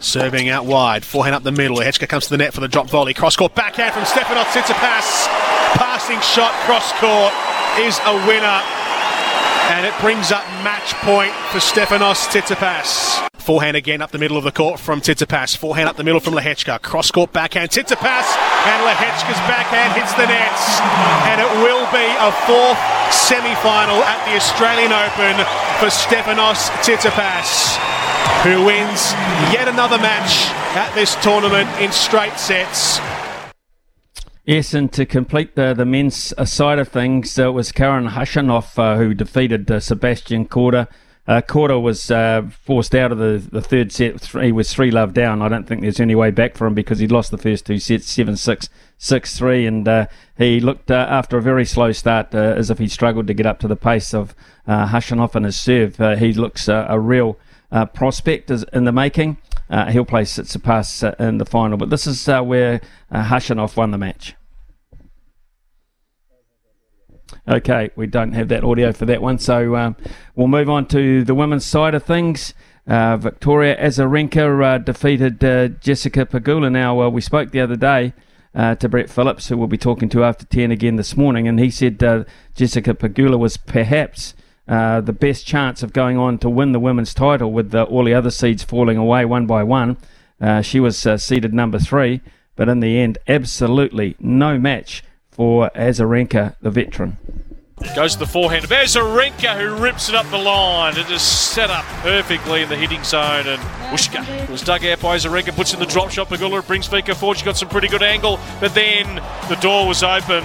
Serving out wide, forehand up the middle. Lehecka comes to the net for the drop volley. Cross court backhand from Stefanos Tsitsipas. Passing shot cross court is a winner. And it brings up match point for Stefanos Tsitsipas. Forehand again up the middle of the court from Tsitsipas. Forehand up the middle from Lehecka. Cross court backhand. Tsitsipas and Lehecka's backhand hits the nets. And it will be a fourth semi-final at the Australian Open for Stefanos Tsitsipas who wins yet another match at this tournament in straight sets. Yes, and to complete the, the men's uh, side of things, uh, it was Karen Khachanov uh, who defeated uh, Sebastian Korda. Uh, Korda was uh, forced out of the, the third set. He was 3 love down. I don't think there's any way back for him because he'd lost the first two sets 7 6, 6 3. And uh, he looked, after a very slow start, as if he struggled to get up to the pace of uh, Khachanov and his serve. He looks a real uh, prospect is in the making. Uh, he'll play Tsitsipas uh, in the final. But this is uh, where uh, won the match. Okay, we don't have that audio for that one, so um, we'll move on to the women's side of things. Uh, Victoria Azarenka uh, defeated uh, Jessica Pegula. Now, uh, we spoke the other day to Brett Phillips, who we'll be talking to after 10 again this morning, and he said Jessica Pegula was perhaps uh, the best chance of going on to win the women's title with uh, all the other seeds falling away one by one. Uh, she was uh, seeded number three, but in the end, absolutely no match for Azarenka, the veteran. Goes to the forehand of Azarenka, who rips it up the line. It is set up perfectly in the hitting zone. And Ushka was dug out by Azarenka, puts in the drop shot. Pegula brings Vika forward. She got some pretty good angle, but then the door was open.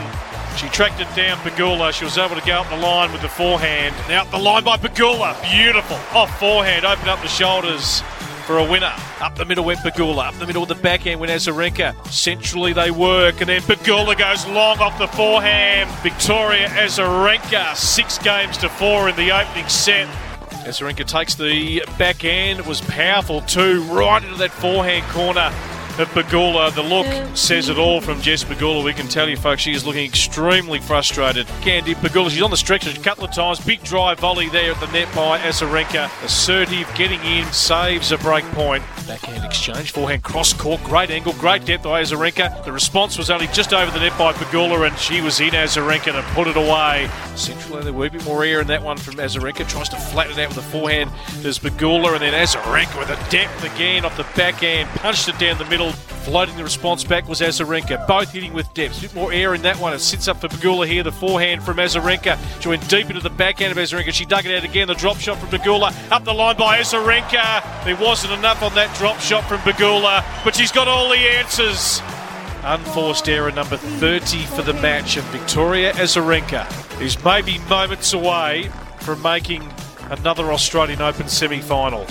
She tracked it down Pegula. She was able to go up the line with the forehand. Now up the line by Pegula. Beautiful. Off forehand, opened up the shoulders for a winner. Up the middle went Pegula. Up the middle of the backhand went Azarenka. Centrally they work, and then Pegula goes long off the forehand. Victoria Azarenka, six games to four in the opening set. Azarenka takes the backhand. It was powerful too, right into that forehand corner of Pegula. The look says it all from Jess Pegula. We can tell you, folks, she is looking extremely frustrated. Candy Pegula, she's on the stretch a couple of times. Big drive volley there at the net by Azarenka. Assertive, getting in, saves a break point. Backhand exchange, forehand cross court, great angle, great depth by Azarenka. The response was only just over the net by Pegula, and she was in Azarenka to put it away. Centrally, there were a bit more air in that one from Azarenka. Tries to flatten it out with the forehand. There's Pegula, and then Azarenka with a depth again off the backhand. Punched it down the middle. Floating the response back was Azarenka. Both hitting with depth. A bit more air in that one. It sits up for Pegula here. The forehand from Azarenka. She went deep into the backhand of Azarenka. She dug it out again. The drop shot from Pegula. Up the line by Azarenka. There wasn't enough on that drop shot from Pegula, but she's got all the answers. Unforced error number 30 for the match, and Victoria Azarenka is maybe moments away from making another Australian Open semi final.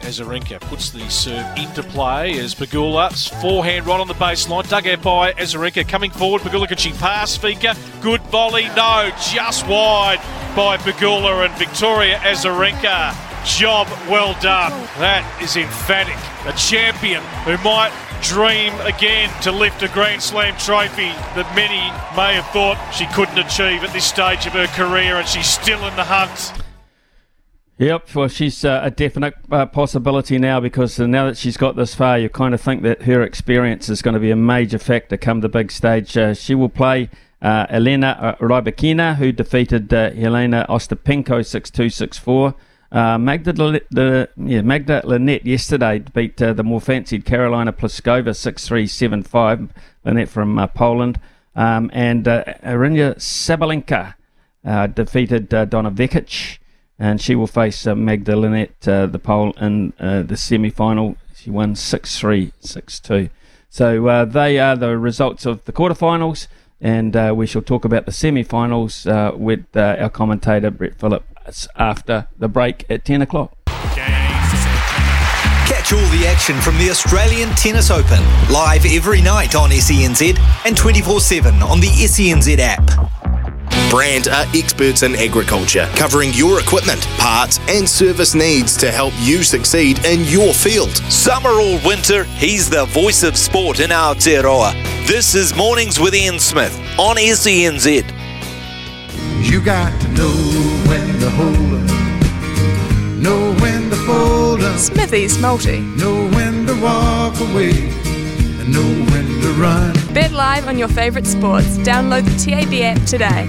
Azarenka puts the serve into play as Pegula's forehand right on the baseline, dug out by Azarenka coming forward. Pegula can she pass Vika? Good volley, no, just wide by Pegula and Victoria Azarenka. Job well done. That is emphatic. A champion who might dream again to lift a Grand Slam trophy that many may have thought she couldn't achieve at this stage of her career, and she's still in the hunt. Yep, well, she's uh, a definite uh, possibility now because uh, now that she's got this far, you kind of think that her experience is going to be a major factor come the big stage. Uh, she will play uh, Elena Rybakina, who defeated uh, Helena Ostapenko 6 2 6 4. Magda, yeah, Magda Linette yesterday beat the more fancied Karolina Pliskova 6 3 7 5. Linette from Poland. Um, and uh, Aryna Sabalenka defeated Donna Vekic and she will face uh, Magda Linette, uh, the pole, in uh, the semi final. She won 6 3, 6 2. So uh, they are the results of the quarterfinals, and uh, we shall talk about the semi finals uh, with our commentator, Brett Phillips, after the break at 10 o'clock. Catch all the action from the Australian Tennis Open live every night on SENZ and 24 7 on the SENZ app. Brand are experts in agriculture, covering your equipment, parts, and service needs to help you succeed in your field. Summer or winter, he's the voice of sport in Aotearoa. This is Mornings with Ian Smith on SENZ. You got to know when to hold up, know when to fold up, Smithy's multi. know when to walk away, and know when to run. Bet live on your favourite sports. Download the TAB app today.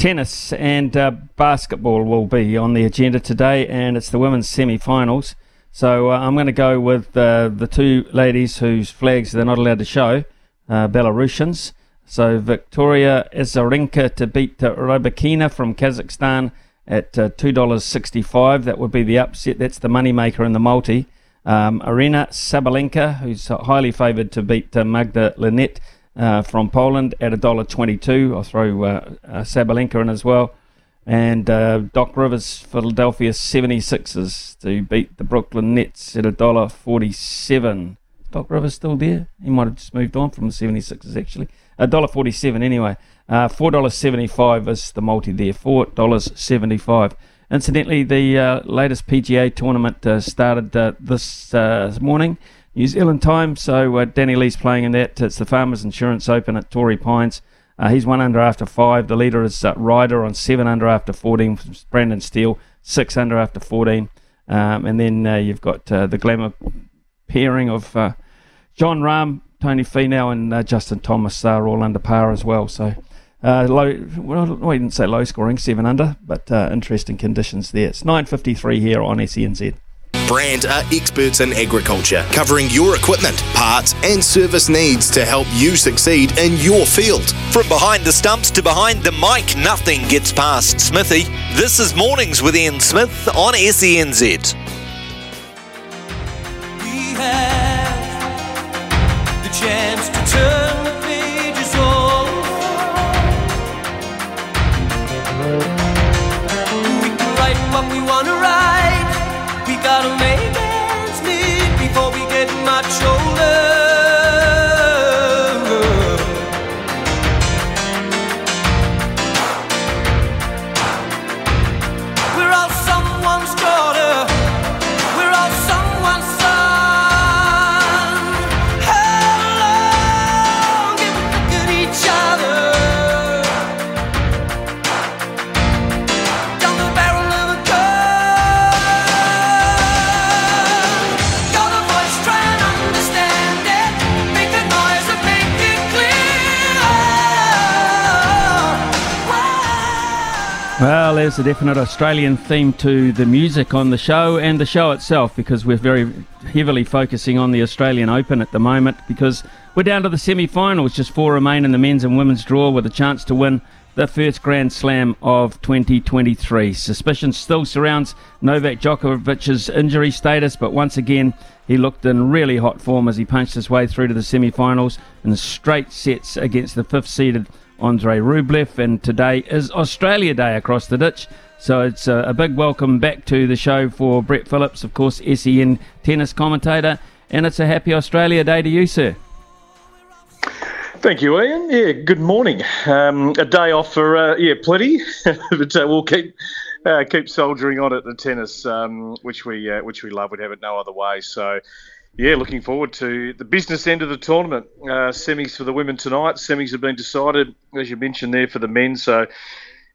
Tennis and uh, basketball will be on the agenda today, and it's the women's semi finals. So uh, I'm going to go with uh, the two ladies whose flags they're not allowed to show, uh, Belarusians. So Victoria Azarenka to beat uh, Rybakina from Kazakhstan at uh, $2.65. That would be the upset. That's the moneymaker in the multi. Um, Aryna Sabalenka, who's highly favoured to beat Magda Linette uh, from Poland at $1.22. I'll throw uh, uh, Sabalenka in as well. And uh, Doc Rivers, Philadelphia 76ers to beat the Brooklyn Nets at $1.47. Doc Rivers still there? He might have just moved on from the 76ers actually. $1.47 anyway. Uh, $4.75 is the multi there. $4.75. Incidentally, the latest PGA tournament started this morning. New Zealand time, so uh, Danny Lee's playing in that. It's the Farmers Insurance Open at Torrey Pines. Uh, he's one under after five. The leader is Ryder on seven under after 14. Brendan Steele, six under after 14. Um, and then you've got the glamour pairing of Jon Rahm, Tony Finau, and Justin Thomas are all under par as well. So uh, low, well, I didn't say low scoring, seven under, but uh, interesting conditions there. It's 9.53 here on SENZ. Brand are experts in agriculture, covering your equipment, parts, and service needs to help you succeed in your field. From behind the stumps to behind the mic, nothing gets past Smithy. This is Mornings with Ian Smith on SENZ. We have the chance a definite Australian theme to the music on the show and the show itself because we're very heavily focusing on the Australian Open at the moment because we're down to the semi finals. Just four remain in the men's and women's draw with a chance to win the first Grand Slam of 2023. Suspicion still surrounds Novak Djokovic's injury status, but once again, he looked in really hot form as he punched his way through to the semi finals in straight sets against the fifth seeded Andrei Rublev, and today is Australia Day across the ditch. So it's a, a, big welcome back to the show for Brett Phillips, of course, SEN tennis commentator, and it's a happy Australia Day to you, sir. Thank you, Ian. Yeah, good morning. Um, a day off for uh, yeah, plenty, but uh, we'll keep uh, keep soldiering on at the tennis, um, which we uh, which we love. We'd have it no other way. So yeah, looking forward to the business end of the tournament. Uh, semis for the women tonight. Semis have been decided, as you mentioned there, for the men. So,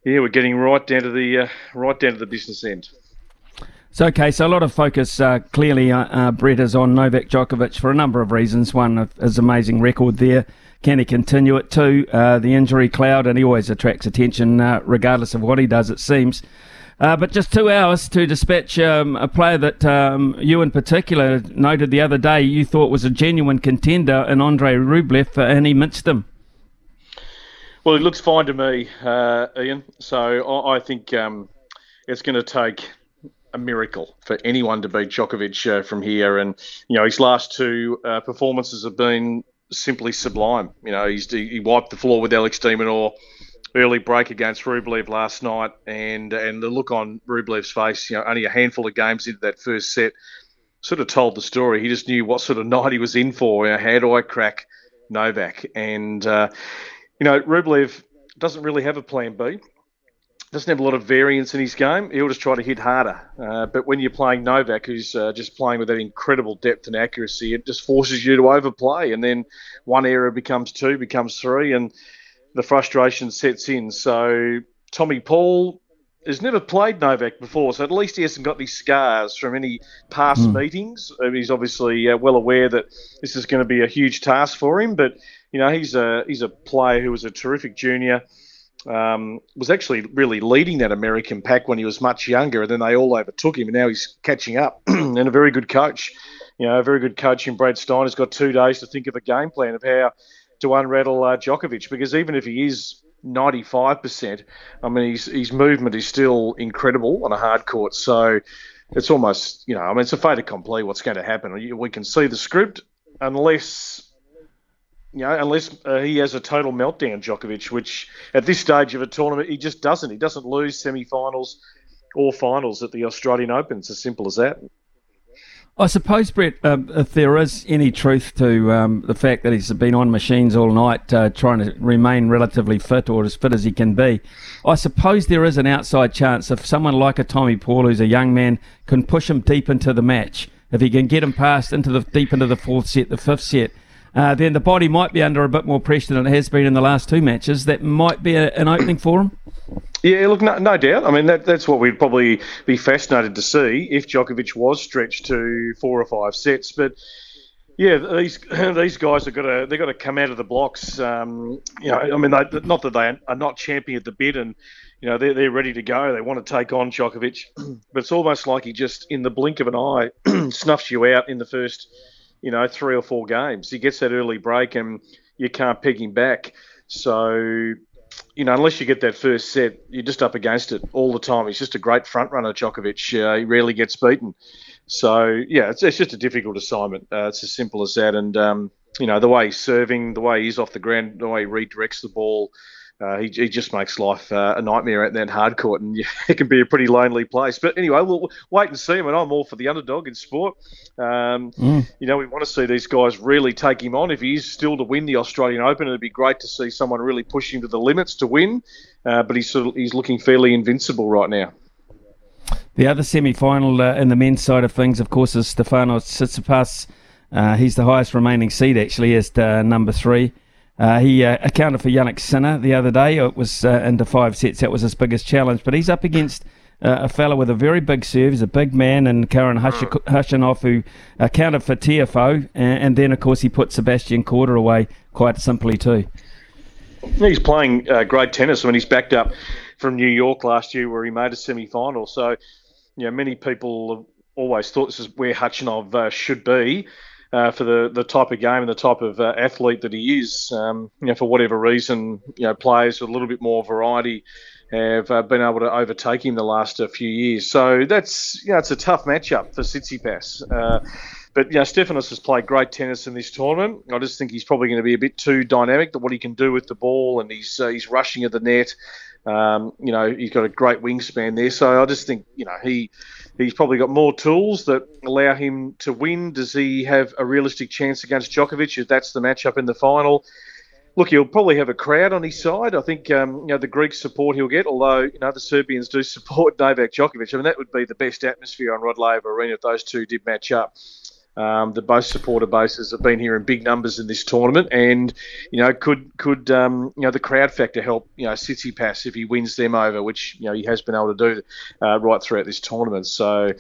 yeah, we're getting right down to the uh, right down to the business end. So, okay, so a lot of focus uh, clearly, uh, uh Brett, is on Novak Djokovic for a number of reasons. One, his amazing record there. Can he continue it? Two, uh, the injury cloud, and he always attracts attention uh, regardless of what he does, it seems. Uh, but just two hours to dispatch um, a player that um, you in particular noted the other day you thought was a genuine contender in Andrei Rublev, uh, and he minced him. Well, it looks fine to me, uh, Ian. So I, I think um, it's going to take a miracle for anyone to beat Djokovic uh, from here. And, you know, his last two uh, performances have been simply sublime. You know, he's, he wiped the floor with Alex de Minaur early break against Rublev last night, and and the look on Rublev's face, you know, only a handful of games into that first set, sort of told the story. He just knew what sort of night he was in for. You know, how do I crack Novak? And uh, you know, Rublev doesn't really have a plan B. Doesn't have a lot of variance in his game. He'll just try to hit harder. Uh, but when you're playing Novak, who's uh, just playing with that incredible depth and accuracy, it just forces you to overplay. And then one error becomes two, becomes three, and the frustration sets in. So Tommy Paul has never played Novak before, so at least he hasn't got these scars from any past mm. meetings. Uh, he's obviously uh, well aware that this is going to be a huge task for him, but you know he's a he's a player who was a terrific junior. Um, was actually really leading that American pack when he was much younger, and then they all overtook him, and now he's catching up. and a very good coach, you know, a very good coach in Brad Stine has got two days to think of a game plan of how to unrattle uh, Djokovic because even if he is 95%, I mean, his, his movement is still incredible on a hard court. So it's almost, you know, I mean, it's a fait accompli what's going to happen. We can see the script unless. You know, unless uh, he has a total meltdown, Djokovic, which at this stage of a tournament he just doesn't. He doesn't lose semi-finals or finals at the Australian Open. It's as simple as that. I suppose, Brett, um, if there is any truth to um, the fact that he's been on machines all night uh, trying to remain relatively fit or as fit as he can be, I suppose there is an outside chance if someone like a Tommy Paul, who's a young man, can push him deep into the match, if he can get him past into the deep into the fourth set, the fifth set, uh, then the body might be under a bit more pressure than it has been in the last two matches. That might be a, an opening for him. Yeah, look, no, no, doubt. I mean, that, that's what we'd probably be fascinated to see if Djokovic was stretched to four or five sets. But yeah, these these guys have got to they've got to come out of the blocks. Um, you know, I mean, they, not that they are not champing at the bit and you know they're, they're ready to go. They want to take on Djokovic, but it's almost like he just in the blink of an eye snuffs you out in the first you know, three or four games. He gets that early break and you can't peg him back. So, you know, unless you get that first set, you're just up against it all the time. He's just a great front runner, Djokovic. Uh, he rarely gets beaten. So, yeah, it's, it's just a difficult assignment. Uh, it's as simple as that. And, um, you know, the way he's serving, the way he's off the ground, the way he redirects the ball, uh, he, he just makes life uh, a nightmare at that hard court, and yeah, it can be a pretty lonely place. But anyway, we'll wait and see. I mean, I'm all for the underdog in sport. Um, mm. You know, we want to see these guys really take him on. If he is still to win the Australian Open, it'd be great to see someone really push him to the limits to win. Uh, but he's sort of, he's looking fairly invincible right now. The other semi-final uh, in the men's side of things, of course, is Stefanos Tsitsipas. Uh, he's the highest remaining seed, actually, as uh, number three. Uh, he uh, accounted for Jannik Sinner the other day. It was uh, into five sets. That was his biggest challenge. But he's up against uh, a fellow with a very big serve. He's a big man, and Karen Khachanov, who accounted for Tiafoe. And, and, then, of course, he put Sebastian Korda away quite simply, too. He's playing uh, great tennis when he's backed up from New York last year where he made a semi-final. So, you know, many people have always thought this is where Khachanov uh, should be. Uh, for the, the type of game and the type of uh, athlete that he is, um, you know, for whatever reason, you know, players with a little bit more variety have uh, been able to overtake him the last uh, few years. So that's you know, it's a tough matchup for Tsitsipas. Uh, but you know, Stefanos has played great tennis in this tournament. I just think he's probably going to be a bit too dynamic. That what he can do with the ball, and he's uh, he's rushing at the net. Um, you know, he's got a great wingspan there. So I just think you know he he's probably got more tools that allow him to win. Does he have a realistic chance against Djokovic if that's the matchup in the final? Look, he'll probably have a crowd on his side. I think um, you know the Greek support he'll get, although you know the Serbians do support Novak Djokovic. I mean that would be the best atmosphere on Rod Laver Arena if those two did match up. Um, the both supporter bases have been here in big numbers in this tournament, and you know could could um, you know the crowd factor help you know Tsitsipas if he wins them over, which you know he has been able to do uh, right throughout this tournament. So.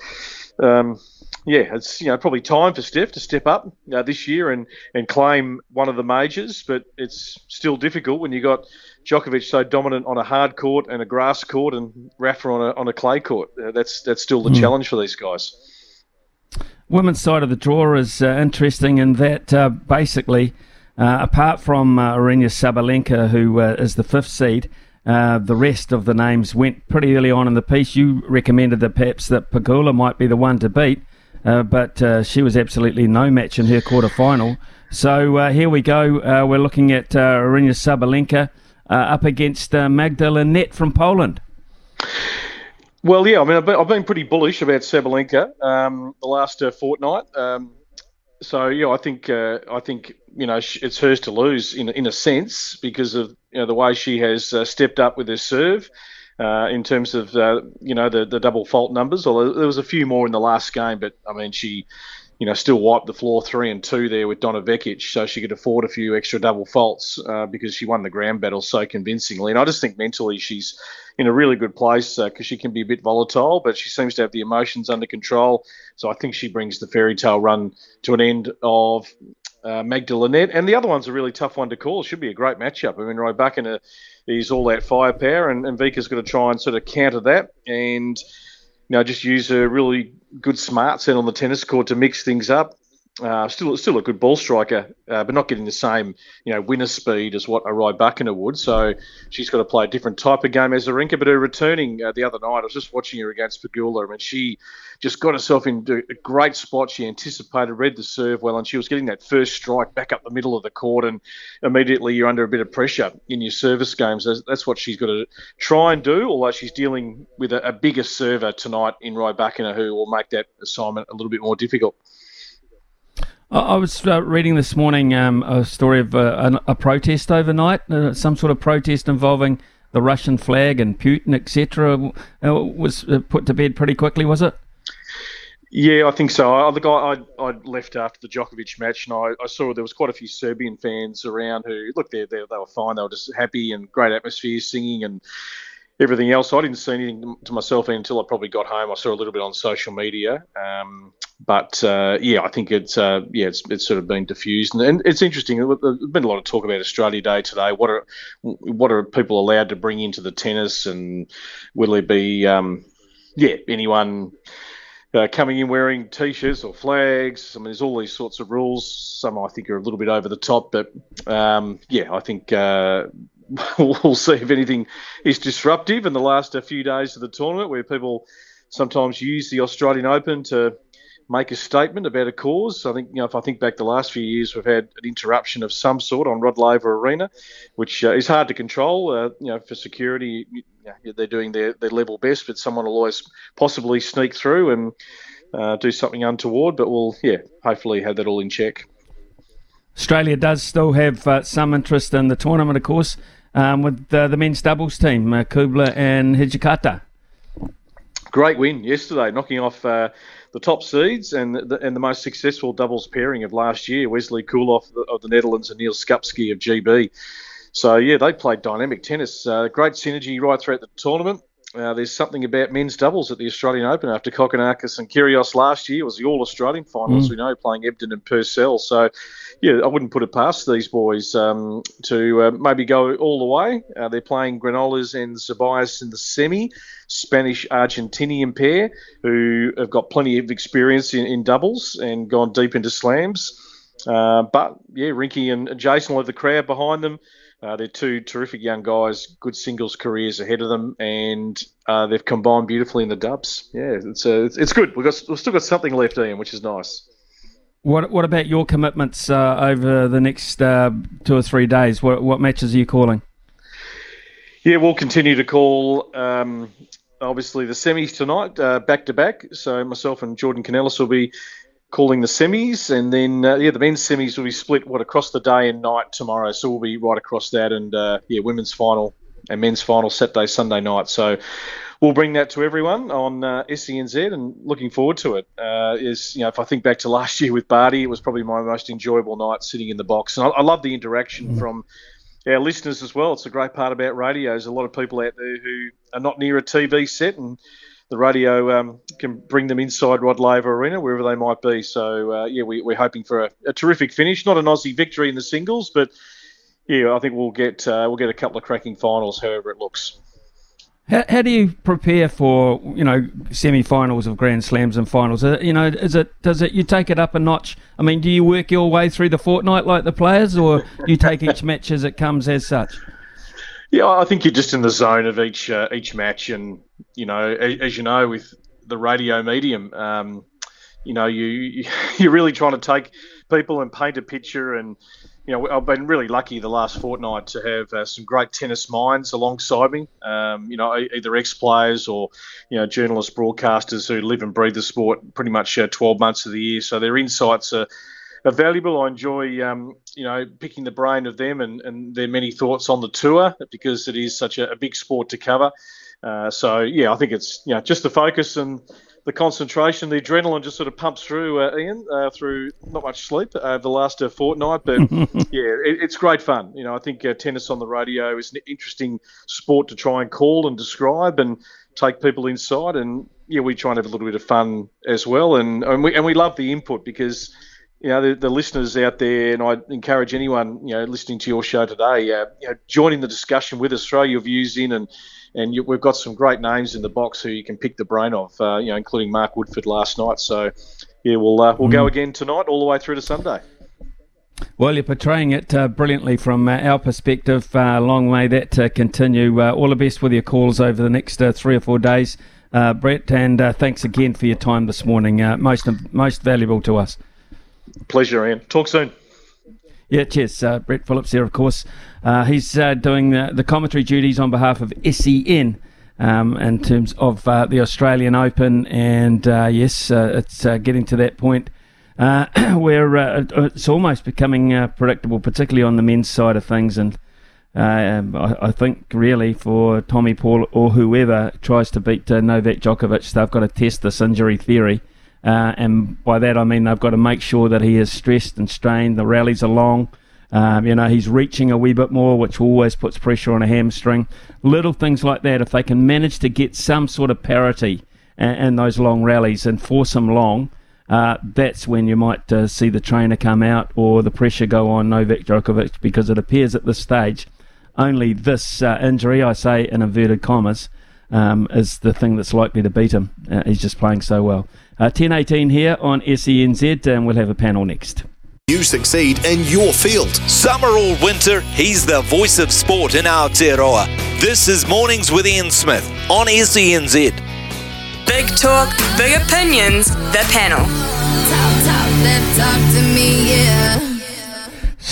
Um, yeah, it's you know probably time for Steph to step up uh, this year and, and claim one of the majors, but it's still difficult when you got Djokovic so dominant on a hard court and a grass court, and Rafa on a on a clay court. Uh, that's that's still the mm. challenge for these guys. Women's side of the draw is uh, interesting in that uh, basically, uh, apart from uh, Sabalenka, who uh, is the fifth seed, uh, the rest of the names went pretty early on in the piece. You recommended that perhaps that Pegula might be the one to beat, but she was absolutely no match in her quarter final. So here we go. we're looking at Aryna Sabalenka up against Magda Linette from Poland. Well, yeah, I mean, I've been, pretty bullish about Sabalenka um, the last uh, fortnight. Um, so yeah, I think uh, I think you know it's hers to lose in in a sense because of you know the way she has uh, stepped up with her serve. Uh, in terms of uh, you know the the double fault numbers, although there was a few more in the last game, but I mean she you know, still wiped the floor three and two there with Donna Vekic, so she could afford a few extra double faults uh, because she won the ground battle so convincingly. And I just think mentally she's in a really good place because uh, she can be a bit volatile, but she seems to have the emotions under control. So I think she brings the fairy tale run to an end of uh, Magda And the other one's a really tough one to call. It should be a great matchup. I mean, Rybakina is all that firepower, and, and Vika's got to try and sort of counter that. And know, just use a really good smart set on the tennis court to mix things up. Uh, still, still a good ball striker, uh, but not getting the same, you know, winner speed as what a Rybakina would. So she's got to play a different type of game as Azarenka. But her returning uh, the other night, I was just watching her against Pegula. I mean, she just got herself into a great spot. She anticipated, read the serve well, and she was getting that first strike back up the middle of the court, and immediately you're under a bit of pressure in your service games. That's, that's what she's got to try and do. Although she's dealing with a, a bigger server tonight in Rybakina, who will make that assignment a little bit more difficult. I was uh, reading this morning um, a story of uh, a, a, protest overnight, uh, some sort of protest involving the Russian flag and Putin, etc. Uh, was put to bed pretty quickly, was it? Yeah, I think so. I, the guy I, I left after the Djokovic match, and I, I, saw there was quite a few Serbian fans around who look they they they were fine. They were just happy and great atmosphere, singing and everything else. I didn't see anything to myself until I probably got home. I saw a little bit on social media. Um, but uh, yeah, I think it's uh, yeah, it's, it's sort of been diffused, and, and, it's interesting. There's been a lot of talk about Australia Day today. What are what are people allowed to bring into the tennis, and will there be um, yeah anyone uh, coming in wearing t-shirts or flags? I mean, there's all these sorts of rules. Some I think are a little bit over the top, but um, yeah, I think. Uh, we'll see if anything is disruptive in the last few days of the tournament, where people sometimes use the Australian Open to make a statement about a cause. I think, you know, if I think back the last few years, we've had an interruption of some sort on Rod Laver Arena, which uh, is hard to control. Uh, you know, for security, you know, they're doing their, their level best, but someone will always possibly sneak through and uh, do something untoward. But we'll, yeah, hopefully have that all in check. Australia does still have uh, some interest in the tournament, of course, um, with uh, the men's doubles team, uh, Kubler and Hijikata. Great win yesterday, knocking off uh, the top seeds and the, and the most successful doubles pairing of last year, Wesley Koolhof of the Netherlands and Neil Skupski of GB. So, yeah, they played dynamic tennis. Uh, great synergy right throughout the tournament. uh, there's something about men's doubles at the Australian Open after Kokkinakis and Kyrgios last year. Was the All Australian final, Mm. we know, playing Ebden and Purcell. So, yeah, I wouldn't put it past these boys um, to uh, maybe go all the way. Uh, they're playing Granollers and Zeballos in the semi, Spanish Argentinian pair who have got plenty of experience in, in doubles and gone deep into slams. Uh, but yeah, Rinky and Jason will have the crowd behind them. Uh, they're two terrific young guys, good singles careers ahead of them, and uh, they've combined beautifully in the dubs. Yeah, it's uh, it's, it's good. We've got we've still got something left, Ian, which is nice. What What about your commitments uh, over the next uh, two or three days? What What matches are you calling? Yeah, we'll continue to call. Um, obviously, the semis tonight, uh, back to back. So myself and Jordan Canellis will be calling the semis, and then uh, yeah, the men's semis will be split what across the day and night tomorrow. So we'll be right across that, and uh, yeah, women's final and men's final Saturday, Sunday night. So we'll bring that to everyone on uh, SENZ, and looking forward to it. Uh, is you know, if I think back to last year with Barty, it was probably my most enjoyable night sitting in the box, and I, I love the interaction from our listeners as well. It's a great part about radio. There's a lot of people out there who are not near a TV set, and the radio um, can bring them inside Rod Laver Arena, wherever they might be. So, uh, yeah, we, we're hoping for a, a terrific finish. Not an Aussie victory in the singles, but yeah, I think we'll get uh, we'll get a couple of cracking finals, however it looks. How, how do you prepare for you know semi-finals of Grand Slams and finals? Uh, you know, is it does it you take it up a notch? I mean, do you work your way through the fortnight like the players, or you take each match as it comes as such? Yeah, I think you're just in the zone of each uh, each match, and you know, as, as you know, with the radio medium, um, you know, you you're really trying to take people and paint a picture. And you know, I've been really lucky the last fortnight to have uh, some great tennis minds alongside me. Um, you know, either ex players or you know journalists, broadcasters who live and breathe the sport pretty much uh, 12 months of the year. So their insights are are valuable. I enjoy, um, you know, picking the brain of them and, and their many thoughts on the tour because it is such a, a big sport to cover. Uh, so yeah, I think it's you know just the focus and the concentration, the adrenaline just sort of pumps through, uh, Ian, uh, through not much sleep over the last uh, fortnight. But yeah, it, it's great fun. You know, I think uh, tennis on the radio is an interesting sport to try and call and describe and take people inside. And yeah, we try and have a little bit of fun as well. And and we and we love the input because you know, the, the listeners out there, and I encourage anyone, you know, listening to your show today, uh, you know, join in the discussion with us, throw your views in, and and you, we've got some great names in the box who you can pick the brain of, uh, you know, including Mark Woodforde last night. So, yeah, we'll uh, we'll go again tonight, all the way through to Sunday. Well, you're portraying it uh, brilliantly from uh, our perspective. Uh, long may that uh, continue. Uh, all the best with your calls over the next uh, three or four days, uh, Brett. And uh, thanks again for your time this morning. Uh, most most valuable to us. Pleasure, Ian. Talk soon. Yeah, cheers. Uh, Brett Phillips here, of course. Uh, he's uh, doing the, the commentary duties on behalf of SEN um, in terms of uh, the Australian Open. And yes, it's getting to that point uh, where uh, it's almost becoming uh, predictable, particularly on the men's side of things. And I, I think really for Tommy Paul or whoever tries to beat Novak Djokovic, they've got to test this injury theory. And by that I mean they've got to make sure that he is stressed and strained, the rallies are long. Um, you know, he's reaching a wee bit more, which always puts pressure on a hamstring. Little things like that, if they can manage to get some sort of parity in, in those long rallies and force them long, uh, that's when you might uh, see the trainer come out or the pressure go on Novak Djokovic because it appears at this stage only this uh, injury, I say in inverted commas, um, is the thing that's likely to beat him. Uh, he's just playing so well. Uh, 1018 here on SENZ, and we'll have a panel next. You succeed in your field. Summer or winter, he's the voice of sport in our dear Aotearoa. This is Mornings with Ian Smith on SENZ. Big talk, big opinions, the panel. Talk to me, yeah.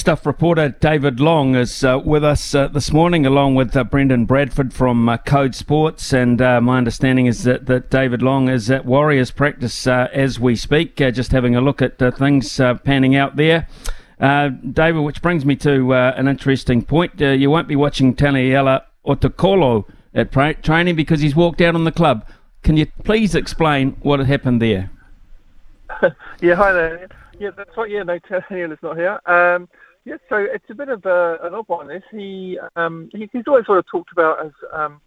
Stuff reporter David Long is uh, with us uh, this morning, along with uh, Brendan Bradford from uh, Code Sports. And uh, my understanding is that, that David Long is at Warriors practice uh, as we speak, just having a look at things panning out there. David, which brings me to an interesting point. You won't be watching Taniela Otukolo at pra- training because he's walked out on the club. Can you please explain what had happened there? yeah, hi there. Yeah, that's right. Yeah, no, Taniel is not here. Um, yeah, so it's a bit of a, an odd one. This he, um, he he's always sort of talked about as um,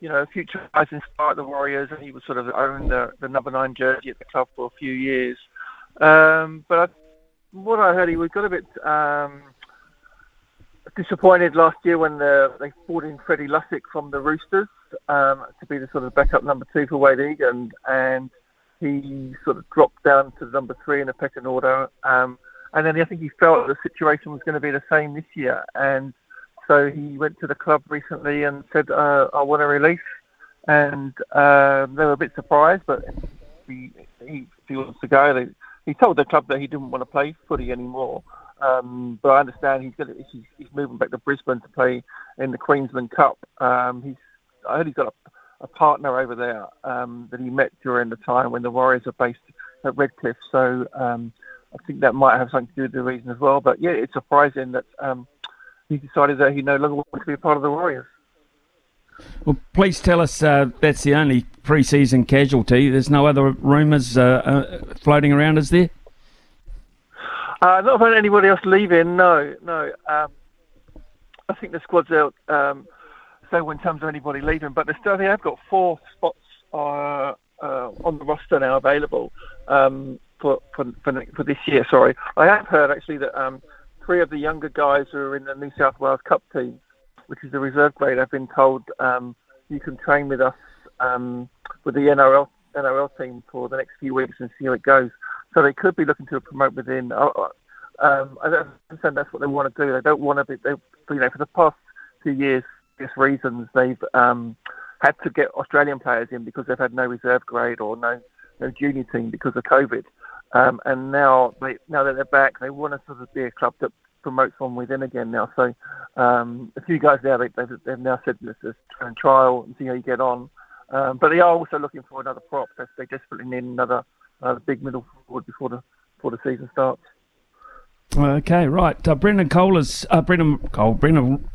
you know, a future guys inspired the Warriors, and he would sort of own the, the number nine jersey at the club for a few years. Um, but I, what I heard, he was got a bit um, disappointed last year when the, they brought in Freddie Lussick from the Roosters um, to be the sort of backup number two for Wade Egan, and he sort of dropped down to number three in the pecking order. Um, and then I think he felt the situation was going to be the same this year, and so he went to the club recently and said, uh, "I want a release." And um, they were a bit surprised, but he, he, he wants to go. They, he told the club that he didn't want to play footy anymore. Um, but I understand he's, gonna, he's, he's moving back to Brisbane to play in the Queensland Cup. Um, he's I heard he's got a, a partner over there um, that he met during the time when the Warriors are based at Redcliffe. So um, I think that might have something to do with the reason as well. But yeah, it's surprising that um, he decided that he no longer wants to be a part of the Warriors. Well, please tell us uh, that's the only pre-season casualty. There's no other rumours uh, uh, floating around, is there? Uh, not about anybody else leaving. No, no. Um, I think the squad's out. Um, so in terms of anybody leaving, but they still they have got four spots uh, uh, on the roster now available um, for, for, for for this year. Sorry, I have heard actually that um, three of the younger guys who are in the New South Wales Cup team, which is the reserve grade, I've been told um, you can train with us um, with the NRL NRL team for the next few weeks and see how it goes. So they could be looking to promote within. Uh, um, I understand that's what they want to do. They don't want to be. They, you know, for the past two years, various reasons, they've um, had to get Australian players in because they've had no reserve grade or no no junior team because of COVID. Um, and now they now that they're back, they want to sort of be a club that promotes from within again now. So um, a few guys there, they, they've, they've now said let's just try and trial and see how you get on. Um, but they are also looking for another prop. They, they desperately need another another big middle forward before the before the season starts. Okay, right. Uh, Brendan Cole is uh, Brendan Cole, Brendan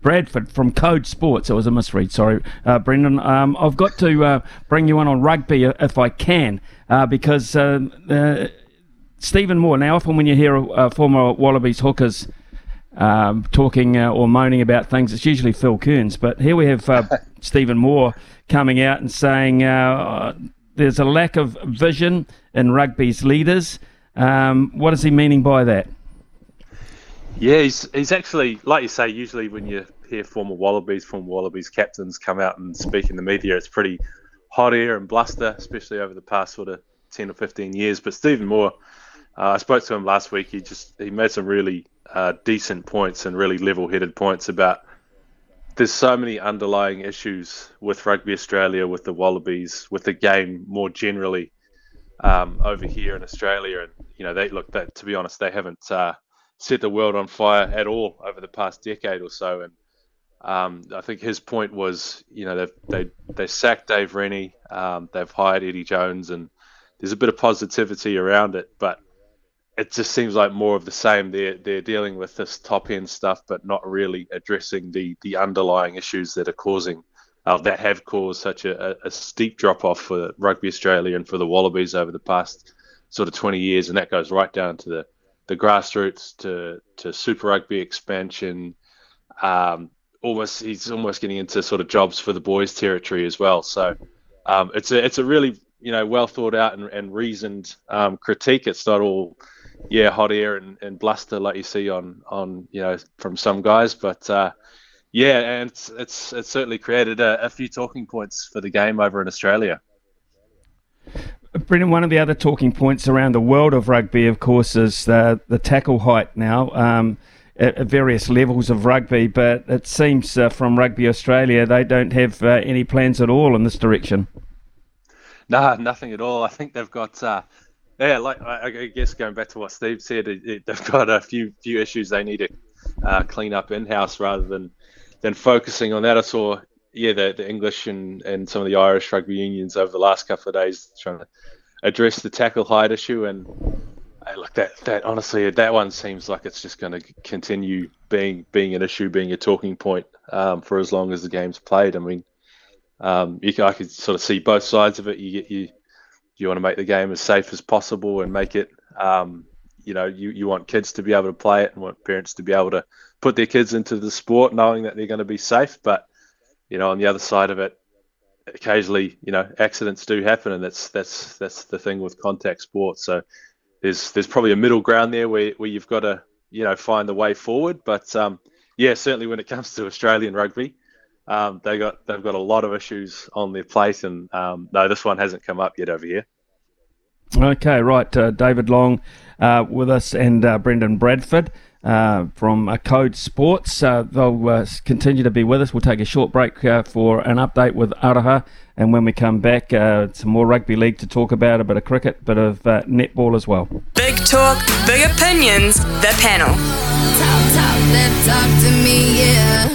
Bradford from Code Sports. It was a misread. Sorry, uh, Brendan. Um, I've got to uh, bring you in on rugby if I can, uh, because uh, Stephen Moore. Now, often when you hear former Wallabies hookers um, talking or moaning about things, it's usually Phil Kearns. But here we have Stephen Moore coming out and saying there's a lack of vision in rugby's leaders. Um, what is he meaning by that? Yeah, he's he's actually like you say. Usually, when you hear former Wallabies, former Wallabies captains come out and speak in the media, it's pretty hot air and bluster, especially over the past sort of ten or fifteen years. But Stephen Moore, uh, I spoke to him last week. He just he made some really uh, decent points and really level-headed points about there's so many underlying issues with Rugby Australia, with the Wallabies, with the game more generally um, over here in Australia. And you know, they look that to be honest, they haven't uh, set the world on fire at all over the past decade or so. And um, I think his point was, you know, they've they they sacked Dave Rennie, um, they've hired Eddie Jones, and there's a bit of positivity around it, but it just seems like more of the same. They're they're dealing with this top end stuff, but not really addressing the the underlying issues that are causing uh, that have caused such a, a steep drop off for Rugby Australia and for the Wallabies over the past sort of 20 years, and that goes right down to the the grassroots to to Super Rugby expansion. Um, almost he's almost getting into sort of jobs for the boys territory as well. So um, it's a it's a really you know well thought out and, and reasoned um, critique. It's not all yeah hot air and, and bluster like you see on on you know from some guys, but uh, yeah, and it's it's, it's certainly created a, a few talking points for the game over in Australia. Brendan, one of the other talking points around the world of rugby, of course, is the, the tackle height now um, at, various levels of rugby. But it seems uh, from Rugby Australia they don't have uh, any plans at all in this direction. No, nothing at all. I think they've got, uh, yeah, like I, guess going back to what Steve said, it, it, they've got a few few issues they need to uh, clean up in house rather than than focusing on that. I saw yeah, the, the English and, and some of the Irish rugby unions over the last couple of days trying to address the tackle height issue. And hey, look, that that honestly, that one seems like it's just going to continue being being an issue, being a talking point um, for as long as the game's played. I mean, um, you can, I could sort of see both sides of it. You get you you want to make the game as safe as possible and make it. Um, you know, you, you want kids to be able to play it and want parents to be able to put their kids into the sport knowing that they're going to be safe. But you know, on the other side of it, occasionally, you know, accidents do happen, and that's that's that's the thing with contact sports. So there's there's probably a middle ground there where, where you've got to you know find the way forward. But um, yeah, certainly when it comes to Australian rugby, um, they got they've got a lot of issues on their plate, and um, no, this one hasn't come up yet over here. Okay, right. Uh, David Long uh, with us and uh, Brendan Bradford uh, from uh, Code Sports. Uh, they'll continue to be with us. We'll take a short break for an update with Araha, and when we come back, some more rugby league to talk about, a bit of cricket, a bit of netball as well. Big talk, big opinions, the panel. Talk, talk, talk to me, yeah.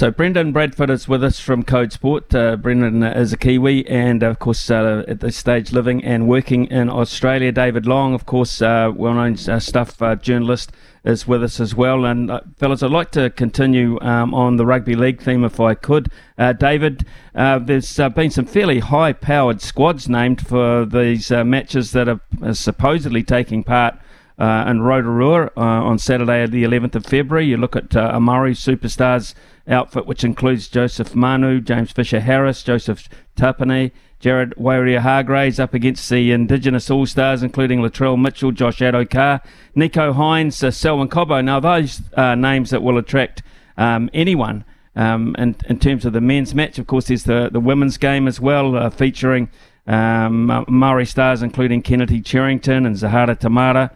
So Brendan Bradford is with us from Code Sport. Uh, Brendan is a Kiwi and, of course, uh, at this stage living and working in Australia. David Long, of course, uh, well-known uh, stuff uh, journalist, is with us as well. And uh, fellas, I'd like to continue um, on the rugby league theme if I could. David, there's been some fairly high-powered squads named for these matches that are, are supposedly taking part uh, in Rotorua uh, on Saturday, the 11th of February. You look at uh, Amari Superstars outfit, which includes Joseph Manu, James Fisher Harris, Joseph Tapine, Jared Waerea-Hargreaves up against the Indigenous All Stars, including Latrell Mitchell, Josh Addo-Carr, Nicho Hynes, uh, Selwyn Cobbo. Now, those are names that will attract um, anyone. Um, in, in terms of the men's match, of course, there's the, the women's game as well, uh, featuring um, stars including Kennedy Cherrington and Zahara Temara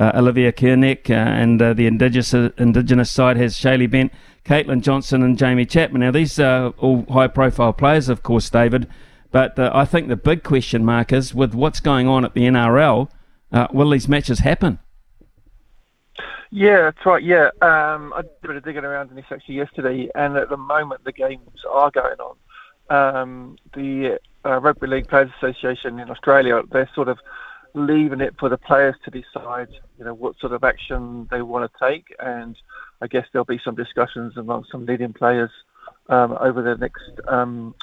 uh, Olivia Kernick, uh, and uh, the indigenous indigenous side has Shaylee Bent, Caitlin Johnson, and Jamie Chapman. Now these are all high-profile players, of course, David. But uh, I think the big question mark is with what's going on at the NRL, uh, will these matches happen? Yeah, that's right. Yeah, um, I did a bit of digging around in this actually yesterday, and at the moment the games are going on. Um, the uh, Rugby League Players Association in Australia, they're sort of leaving it for the players to decide, you know, what sort of action they want to take. And I guess there'll be some discussions among some leading players um, over the next um,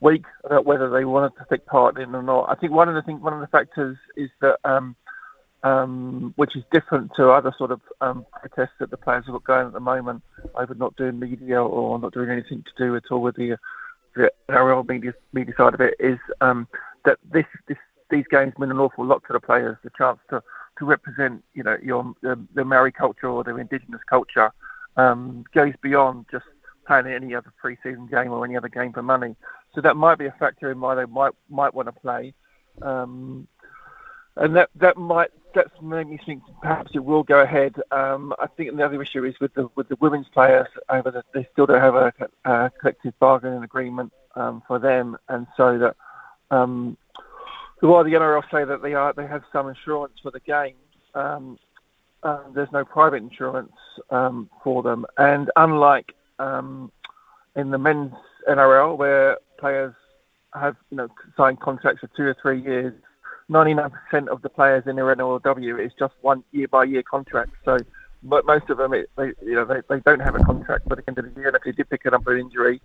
week about whether they wanted to take part in or not. I think one of the things, one of the factors is that, um, um, which is different to other sort of um, protests that the players have got going at the moment over not doing media or not doing anything to do at all with the, the NRL media media side of it, is um, that this this these games mean an awful lot to the players. The chance to, to represent, you know, your the, the Maori culture or their indigenous culture um, goes beyond just playing any other pre-season game or any other game for money. So that might be a factor in why they might might want to play. Um, and that that might that's made me think perhaps it will go ahead. Um, I think the other issue is with the with the women's players over the, they still don't have a, a collective bargaining agreement um, for them, and so that um, while the NRL say that they are they have some insurance for the game, um, uh, there's no private insurance um, for them. And unlike um, in the men's NRL, where players have you know signed contracts for two or three years, 99% of the players in their NRLW is just one year by year contract. So but most of them, it, they, you know, they, they don't have a contract by the end of the year. And if they did pick it up an injury,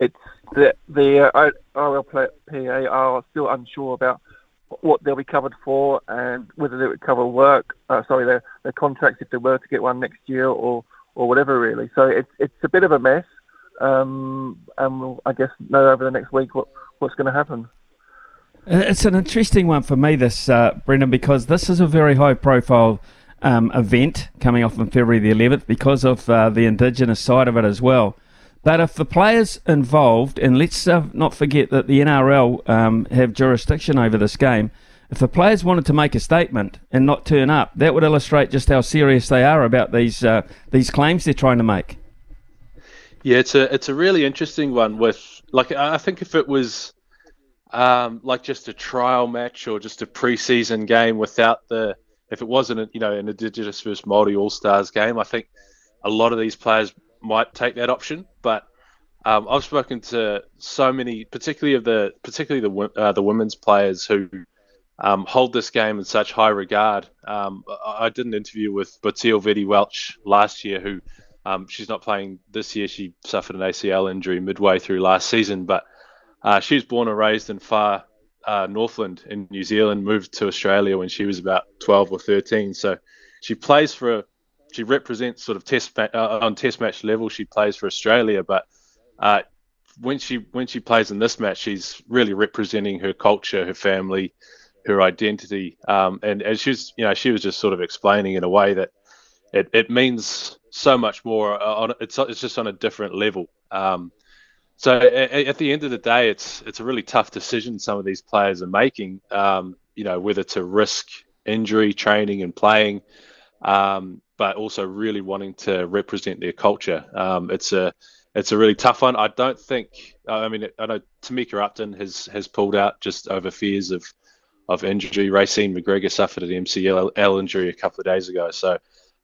it's the the uh, RLPA are still unsure about what they'll be covered for and whether they would cover work. Uh, sorry, their their contracts if they were to get one next year or or whatever really. So it's it's a bit of a mess, um, and we'll I guess know over the next week what what's going to happen. Uh, it's an interesting one for me, this uh, Brendan, because this is a very high profile. Um, event coming off on February the 11th because of uh, the Indigenous side of it as well. But if the players involved, and let's uh, not forget that the NRL um, have jurisdiction over this game, if the players wanted to make a statement and not turn up, that would illustrate just how serious they are about these uh, these claims they're trying to make. Yeah, it's a it's a really interesting one. With like, I think if it was um, like just a trial match or just a preseason game without the, if it wasn't you know an Indigenous versus Maori All Stars game, I think a lot of these players might take that option, but um, I've spoken to so many, particularly of the particularly the uh, the women's players who um, hold this game in such high regard. Um, I did an interview with Botille Vette-Welsh last year, who um, she's not playing this year. She suffered an ACL injury midway through last season, but uh, she was born and raised in far uh, Northland in New Zealand, moved to Australia when she was about 12 or 13. So she plays for a she represents sort of test uh, on test match level. She plays for Australia, but uh, when she when she plays in this match, she's really representing her culture, her family, her identity. Um, and as she's, you know, she was just sort of explaining in a way that it, it means so much more. Uh, on it's it's just on a different level. Um, so at, at, the end of the day, it's it's a really tough decision some of these players are making. Um, you know, whether to risk injury, training, and playing, um, but also really wanting to represent their culture. Um, it's a it's a really tough one. I don't think. I mean, I know Tamika Upton has has pulled out just over fears of of injury. Raecene McGregor suffered an MCL injury a couple of days ago, so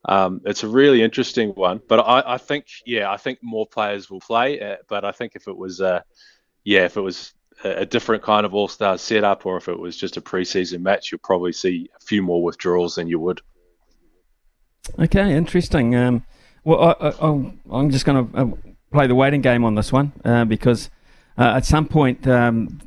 um, it's a really interesting one. But I, I, think, yeah, I think more players will play. Uh, but I think if it was, uh, yeah, if it was a, different kind of All Star setup, or if it was just a preseason match, you'll probably see a few more withdrawals than you would. Okay, interesting. Um, well, I, am just going to uh, play the waiting game on this one uh, because uh, at some point um,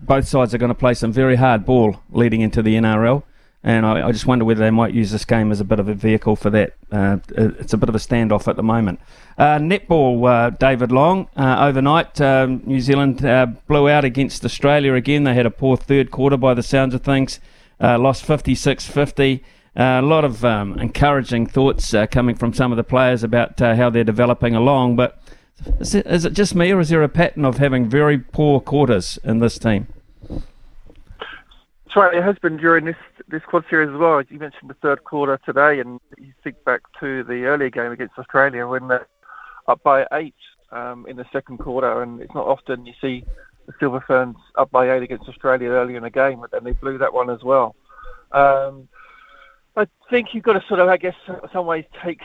both sides are going to play some very hard ball leading into the NRL. And I, I, just wonder whether they might use this game as a bit of a vehicle for that. Uh, it's a bit of a standoff at the moment. Uh, netball, uh, David Long. overnight, um, New Zealand blew out against Australia again. They had a poor third quarter by the sounds of things. lost 56 50. Uh, a lot of um, encouraging thoughts uh, coming from some of the players about uh, how they're developing along. But is it, is it just me, or is there a pattern of having very poor quarters in this team? That's right. It has been during this this quad series as well. You mentioned the third quarter today, and you think back to the earlier game against Australia when they're up by eight um, in the second quarter, and it's not often you see the Silver Ferns up by eight against Australia early in the game, but then they blew that one as well. Um, think you've got to sort of, I guess, some ways take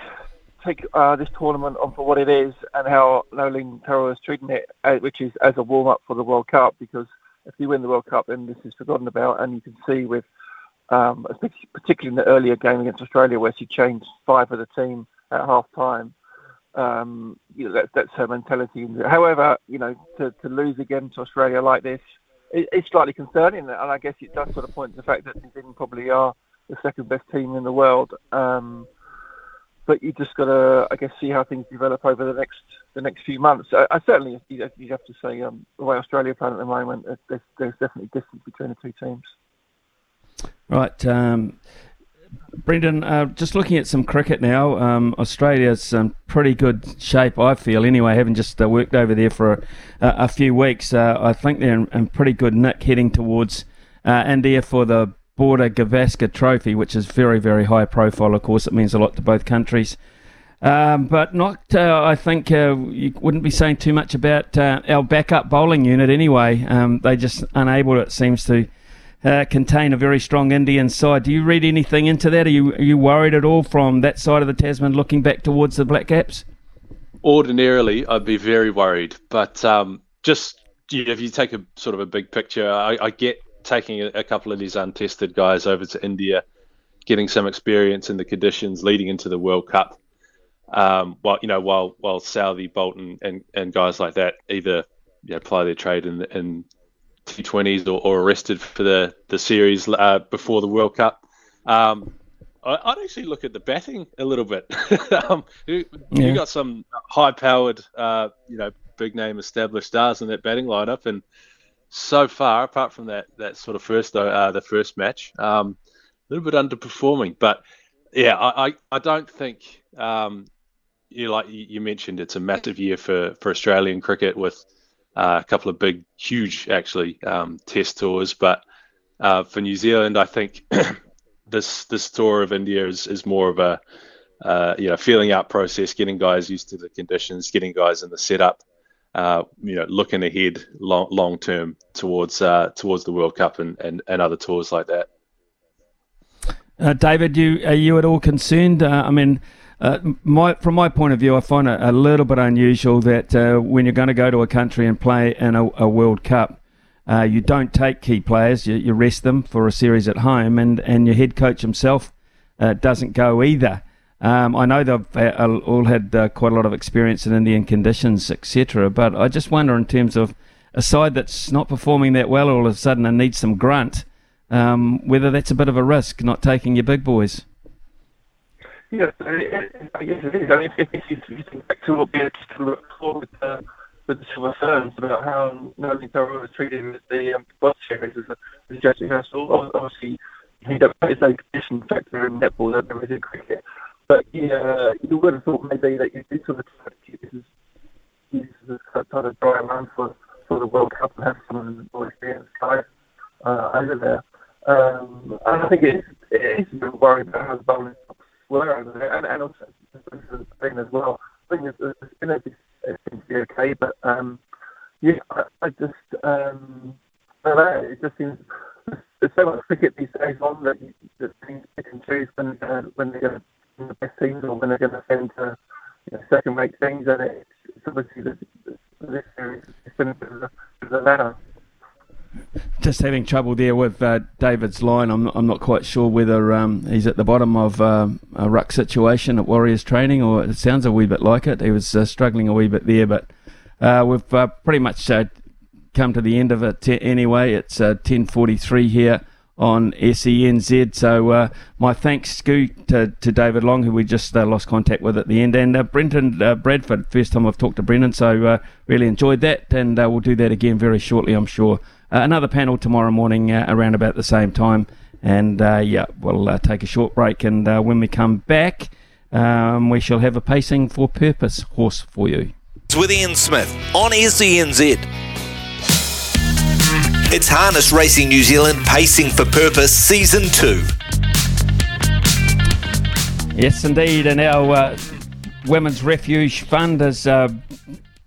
take uh, this tournament on for what it is and how Noeline Taurua is treating it, uh, which is as a warm up for the World Cup. Because if you win the World Cup, then this is forgotten about, and you can see with, um, particularly in the earlier game against Australia, where she changed five of the team at half time. Um, you know, that, that's her mentality. However, you know, to, to lose again to Australia like this, it, it's slightly concerning, and I guess it does sort of point to the fact that New Zealand probably are the second best team in the world. Um, but you just got to, I guess, see how things develop over the next the next few months. I, I certainly, you have to say, um, the way Australia playing at the moment, there's, there's definitely distance between the two teams. Right. Um, Brendan, uh, just looking at some cricket now, um, Australia's in pretty good shape, I feel, anyway, having just uh, worked over there for a, a few weeks. Uh, I think they're in, in, pretty good nick heading towards uh, India for the Border Gavaskar Trophy, which is very, very high profile. Of course, it means a lot to both countries. Um, but not, uh, I think uh, you wouldn't be saying too much about uh, our backup bowling unit anyway. Um, they just unable, it seems to, uh, contain a very strong Indian side. Do you read anything into that? Are you, are you worried at all from that side of the Tasman looking back towards the Black Caps? Ordinarily, I'd be very worried. But um, just you know, if you take a sort of a big picture, I, I get taking a, a couple of these untested guys over to India, getting some experience in the conditions leading into the World Cup. Um, while you know, while while Southee, Bolton, and, and guys like that either you know, their trade in in T20s or, or arrested for the the series uh, before the World Cup. Um, I, would actually look at the batting a little bit. um, you, yeah. you, got some high-powered, uh, you know, big name established stars in that batting lineup, and so far, apart from that that sort of first uh, the first match, um, a little bit underperforming. But yeah, I, I, I don't think um, you like you mentioned it's a massive year for for Australian cricket with uh, a couple of big, huge actually um, test tours. But uh, for New Zealand, I think this this tour of India is is more of a uh, you know feeling out process, getting guys used to the conditions, getting guys in the setup uh, you know, looking ahead long long term towards uh, towards the World Cup and, and, and other tours like that. Uh, David, you are you at all concerned? Uh, I mean, uh, my from my point of view, I find it a little bit unusual that uh, when you're going to go to a country and play in a, a World Cup, you don't take key players. You, you, rest them for a series at home, and, and your head coach himself doesn't go either. Um, I know they've uh, all had uh, quite a lot of experience in Indian conditions, etc. But I just wonder, in terms of a side that's not performing that well all of a sudden and needs some grunt, um, whether that's a bit of a risk not taking your big boys. Yes, I guess it is. I mean, if, you think back to what we had for with uh, with the Silver Ferns about how Noeline Taurua was treated at the um, World Series as a, as a judge rehearsal. Obviously, he don't play no condition factor in netball that there is in cricket. But yeah, you would have thought maybe that you did sort of try to keep this kind of dry run for, for the World Cup and have some of more experienced guys uh, over there. Um, and I think it is, it is a bit worried about how the bowling were over there, and, and also the thing as well. I think the, the spinner it seems to be okay, but um, yeah, I, I just um, I don't know. It just seems there's so much cricket these days on that, that teams pick and choose when uh, when they're going to the best teams or when they're going to send to you know, second-rate teams, and it's, it's obviously the, this series bit of just having trouble there with uh, David's line. I'm, I'm not quite sure whether um, he's at the bottom of uh, a ruck situation at Warriors training, or it sounds a wee bit like it. He was uh, struggling a wee bit there, but uh, we've uh, pretty much uh, come to the end of it anyway. It's 10:43 here on SENZ. So my thanks to, to David Long, who we just lost contact with at the end, and Brendan Bradford. First time I've talked to Brendan, so really enjoyed that, and we'll do that again very shortly, I'm sure. Uh, another panel tomorrow morning uh, around about the same time. And uh, yeah, we'll uh, take a short break. And uh, when we come back, um, we shall have a Pacing for Purpose horse for you. It's with Ian Smith on SENZ. It's Harness Racing New Zealand Pacing for Purpose Season 2. Yes, indeed. And our Women's Refuge Fund has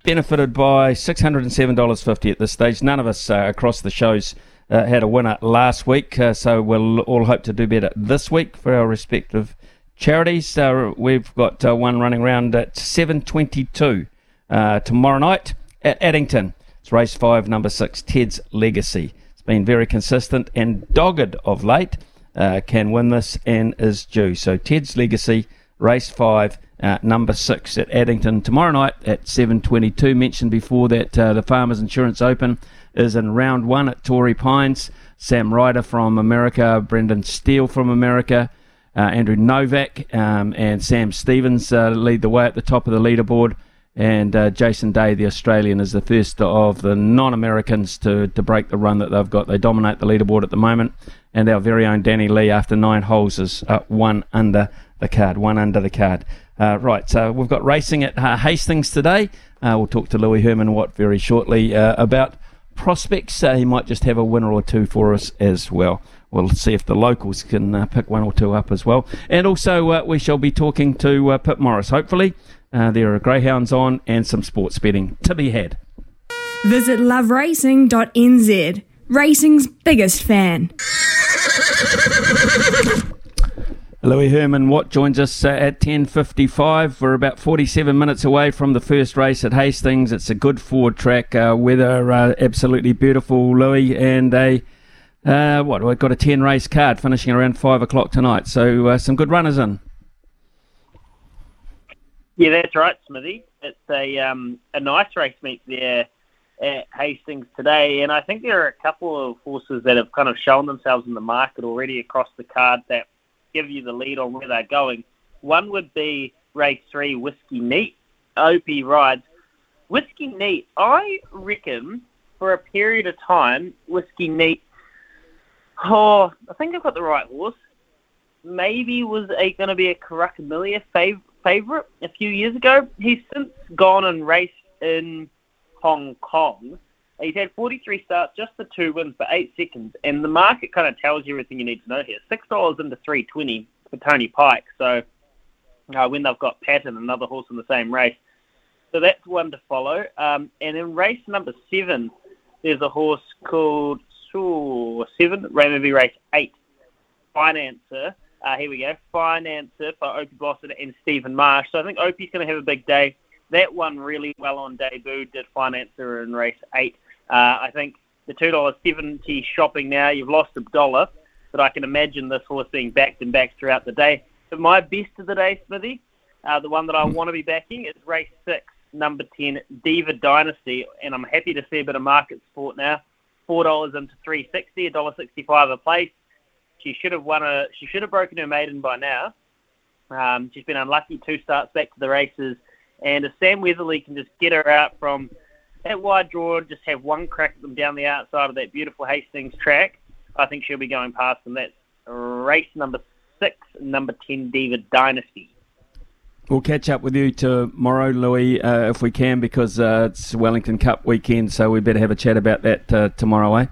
benefited by $607.50 at this stage. None of us uh, across the shows uh, had a winner last week, uh, so we'll all hope to do better this week for our respective charities. Uh, we've got uh, one running around at 7.22 uh, tomorrow night at Addington. It's race 5, number 6, Ted's Legacy. It's been very consistent and dogged of late. can win this and is due. So Ted's Legacy, race 5, uh, number six at Addington tomorrow night at 7:22. Mentioned before that uh, the Farmers Insurance Open is in round one at Torrey Pines. Sam Ryder from America, Brendan Steele from America, uh, Andrew Novak, um, and Sam Stevens uh, lead the way at the top of the leaderboard. And uh, Jason Day, the Australian, is the first of the non-Americans to, to break the run that they've got. They dominate the leaderboard at the moment. And our very own Danny Lee, after nine holes, is one under the card. One under the card. Uh, right, so we've got racing at uh, Hastings today. Uh, we'll talk to Louis Herman Watt very shortly uh, about prospects. Uh, he might just have a winner or two for us as well. We'll see if the locals can uh, pick one or two up as well. And also, we shall be talking to Pip Morris. Hopefully, there are greyhounds on and some sports betting to be had. Visit loveracing.nz, racing's biggest fan. Louis Herman Watt joins us uh, at 10.55. We're about 47 minutes away from the first race at Hastings. It's a good forward track, uh, weather uh, absolutely beautiful, Louis, and a, uh, what, we've got a 10 race card finishing around 5 o'clock tonight. So uh, some good runners in. Yeah, that's right, Smithy. It's a, um, a nice race meet there at Hastings today, and I think there are a couple of horses that have kind of shown themselves in the market already across the card that give you the lead on where they're going. One would be race three, Whiskey Neat. Opie rides. Whiskey Neat, I reckon for a period of time, Whiskey Neat, oh, I think I've got the right horse. Maybe was going to be a Karaka fav- favourite a few years ago. He's since gone and raced in Hong Kong He's had 43 starts, just the two wins, but eight seconds. And the market kind of tells you everything you need to know here. $6 into 320 for Tony Pike. So uh, when they've got Patton, another horse in the same race. So that's one to follow. Um, and in race number seven, there's a horse called ooh, seven, Raymond race eight, Financer. Uh, here we go, Financer for Opie Bosson and Stephen Marsh. So I think Opie's going to have a big day. That one really well on debut, did Financer in race eight. Uh, I think the two dollars seventy shopping now. You've lost a dollar, but I can imagine this horse being backed and backed throughout the day. But my best of the day, Smithy, uh, the one that I want to be backing is race six, number ten, Diva Dynasty, and I'm happy to see a bit of market support now. Four dollars into three sixty, a dollar sixty-five a place. She should have won a. She should have broken her maiden by now. Um, she's been unlucky two starts back to the races, and if Sam Weatherly can just get her out from that wide draw, just have one crack at them down the outside of that beautiful Hastings track. I think she'll be going past them. That's race number six, number 10, David Dynasty. We'll catch up with you tomorrow, Louis, uh, if we can, because uh, it's Wellington Cup weekend, so we better have a chat about that uh, tomorrow, eh?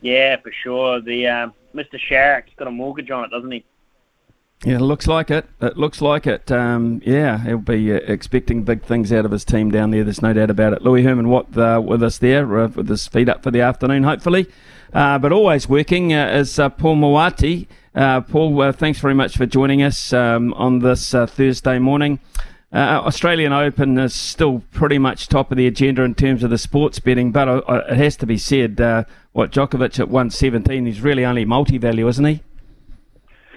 Yeah, for sure. The um, Mr. Sharrock's got a mortgage on it, doesn't he? Yeah, looks like it. It looks like it. Um, yeah, he'll be uh, expecting big things out of his team down there. There's no doubt about it. Louis Herman Watt uh, with us there, uh, with his feet up for the afternoon, hopefully. Uh, but always working is uh, Paul Moati. Paul, thanks very much for joining us um, on this Thursday morning. Australian Open is still pretty much top of the agenda in terms of the sports betting, but it has to be said, what Djokovic at 117, he's really only multi-value, isn't he?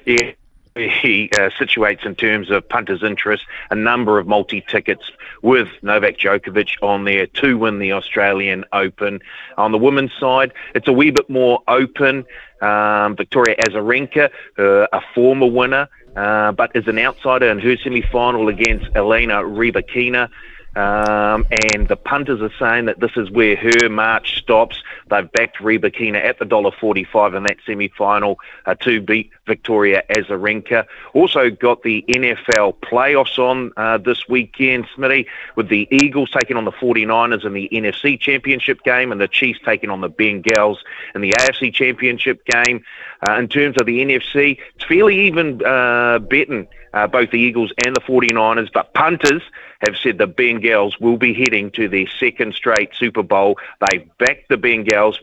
Yeah, he uh, situates in terms of punters' interest a number of multi tickets with Novak Djokovic on there to win the Australian Open. On the women's side, it's a wee bit more open. Um, Victoria Azarenka, uh, a former winner, uh, but as an outsider in her semi final against Elena Rybakina. Um, and the punters are saying that this is where her march stops. They've backed Rybakina at the dollar forty-five in that semi-final uh, to beat Victoria Azarenka. Also got the NFL playoffs on uh, this weekend, Smithy, with the Eagles taking on the 49ers in the NFC Championship game and the Chiefs taking on the Bengals in the AFC Championship game. Uh, in terms of the NFC, it's fairly even uh, betting uh, both the Eagles and the 49ers, but punters have said the Bengals will be heading to their second straight Super Bowl. They backed the Bengals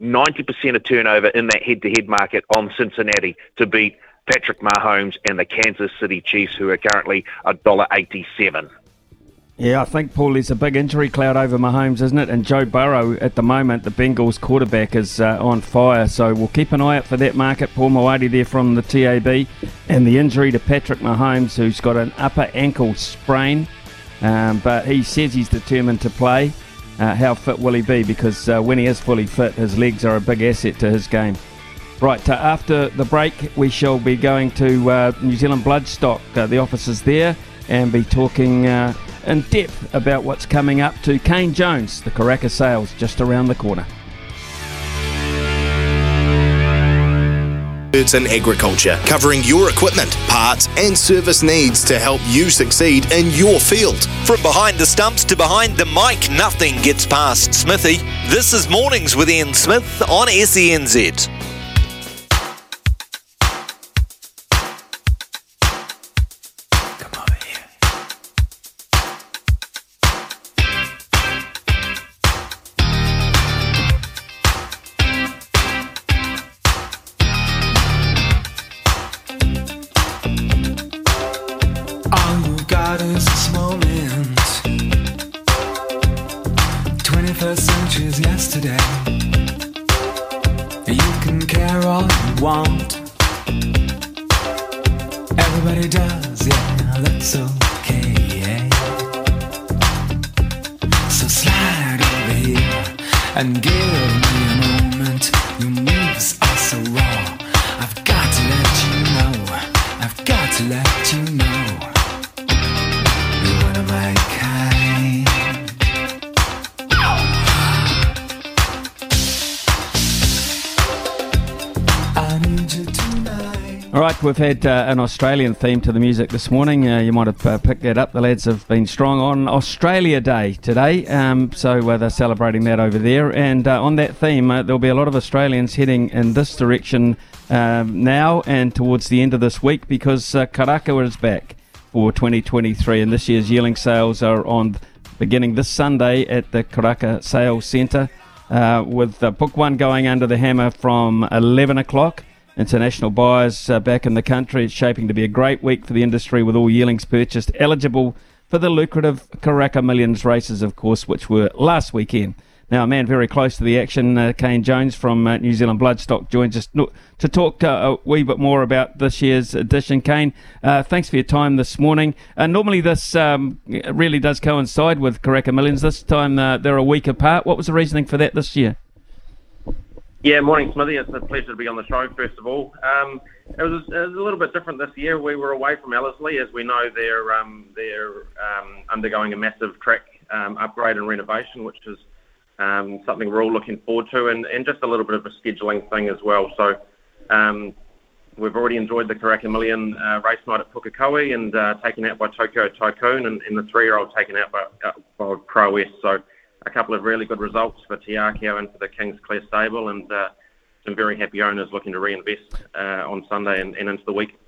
90% of turnover in that head-to-head market on Cincinnati to beat Patrick Mahomes and the Kansas City Chiefs, who are currently $1.87. Yeah, I think, Paul, there's a big injury cloud over Mahomes, isn't it? And Joe Burrow, at the moment, the Bengals quarterback, is uh, on fire. So we'll keep an eye out for that market. Paul Moati there from the TAB. And the injury to Patrick Mahomes, who's got an upper ankle sprain. Um, but he says he's determined to play. Uh, how fit will he be? Because uh, when he is fully fit, his legs are a big asset to his game. Right, uh, after the break, we shall be going to uh, New Zealand Bloodstock, uh, the offices there, and be talking in depth about what's coming up to Kane Jones, the Karaka sales just around the corner. Experts in agriculture, covering your equipment, parts, and service needs to help you succeed in your field. From behind the stumps to behind the mic, nothing gets past Smithy. This is Mornings with Ian Smith on SENZ. Had uh, an Australian theme to the music this morning. Uh, you might have uh, picked that up. The lads have been strong on Australia Day today, um, so uh, they're celebrating that over there. And uh, on that theme, uh, there'll be a lot of Australians heading in this direction um, now and towards the end of this week because Karaka is back for 2023, and this year's yearling sales are on beginning this Sunday at the Karaka Sales Centre. with book one going under the hammer from 11 o'clock international buyers uh, back in the country. It's shaping to be a great week for the industry with all yearlings purchased eligible for the lucrative Karaka Millions races, of course, which were last weekend. Now, a man very close to the action, uh, Kane Jones from uh, New Zealand Bloodstock, joins us to talk uh, a wee bit more about this year's edition. Kane, uh, thanks for your time this morning. Uh, normally, this um, really does coincide with Karaka Millions. This time, uh, they're a week apart. What was the reasoning for that this year? Yeah, morning, Smithy. It's a pleasure to be on the show, first of all. Um, it, was, it was a little bit different this year. We were away from Ellerslie. As we know, they're, um, they're um, undergoing a massive track um, upgrade and renovation, which is um, something we're all looking forward to, and, and just a little bit of a scheduling thing as well. So um, we've already enjoyed the Karaka Million uh, race night at Pukekohe and uh, taken out by Tokyo Tycoon, and, and the three-year-old taken out by, uh, by Prowess. So a couple of really good results for Te and for the King's Clear stable, and uh, some very happy owners looking to reinvest uh, on Sunday and, and into the week.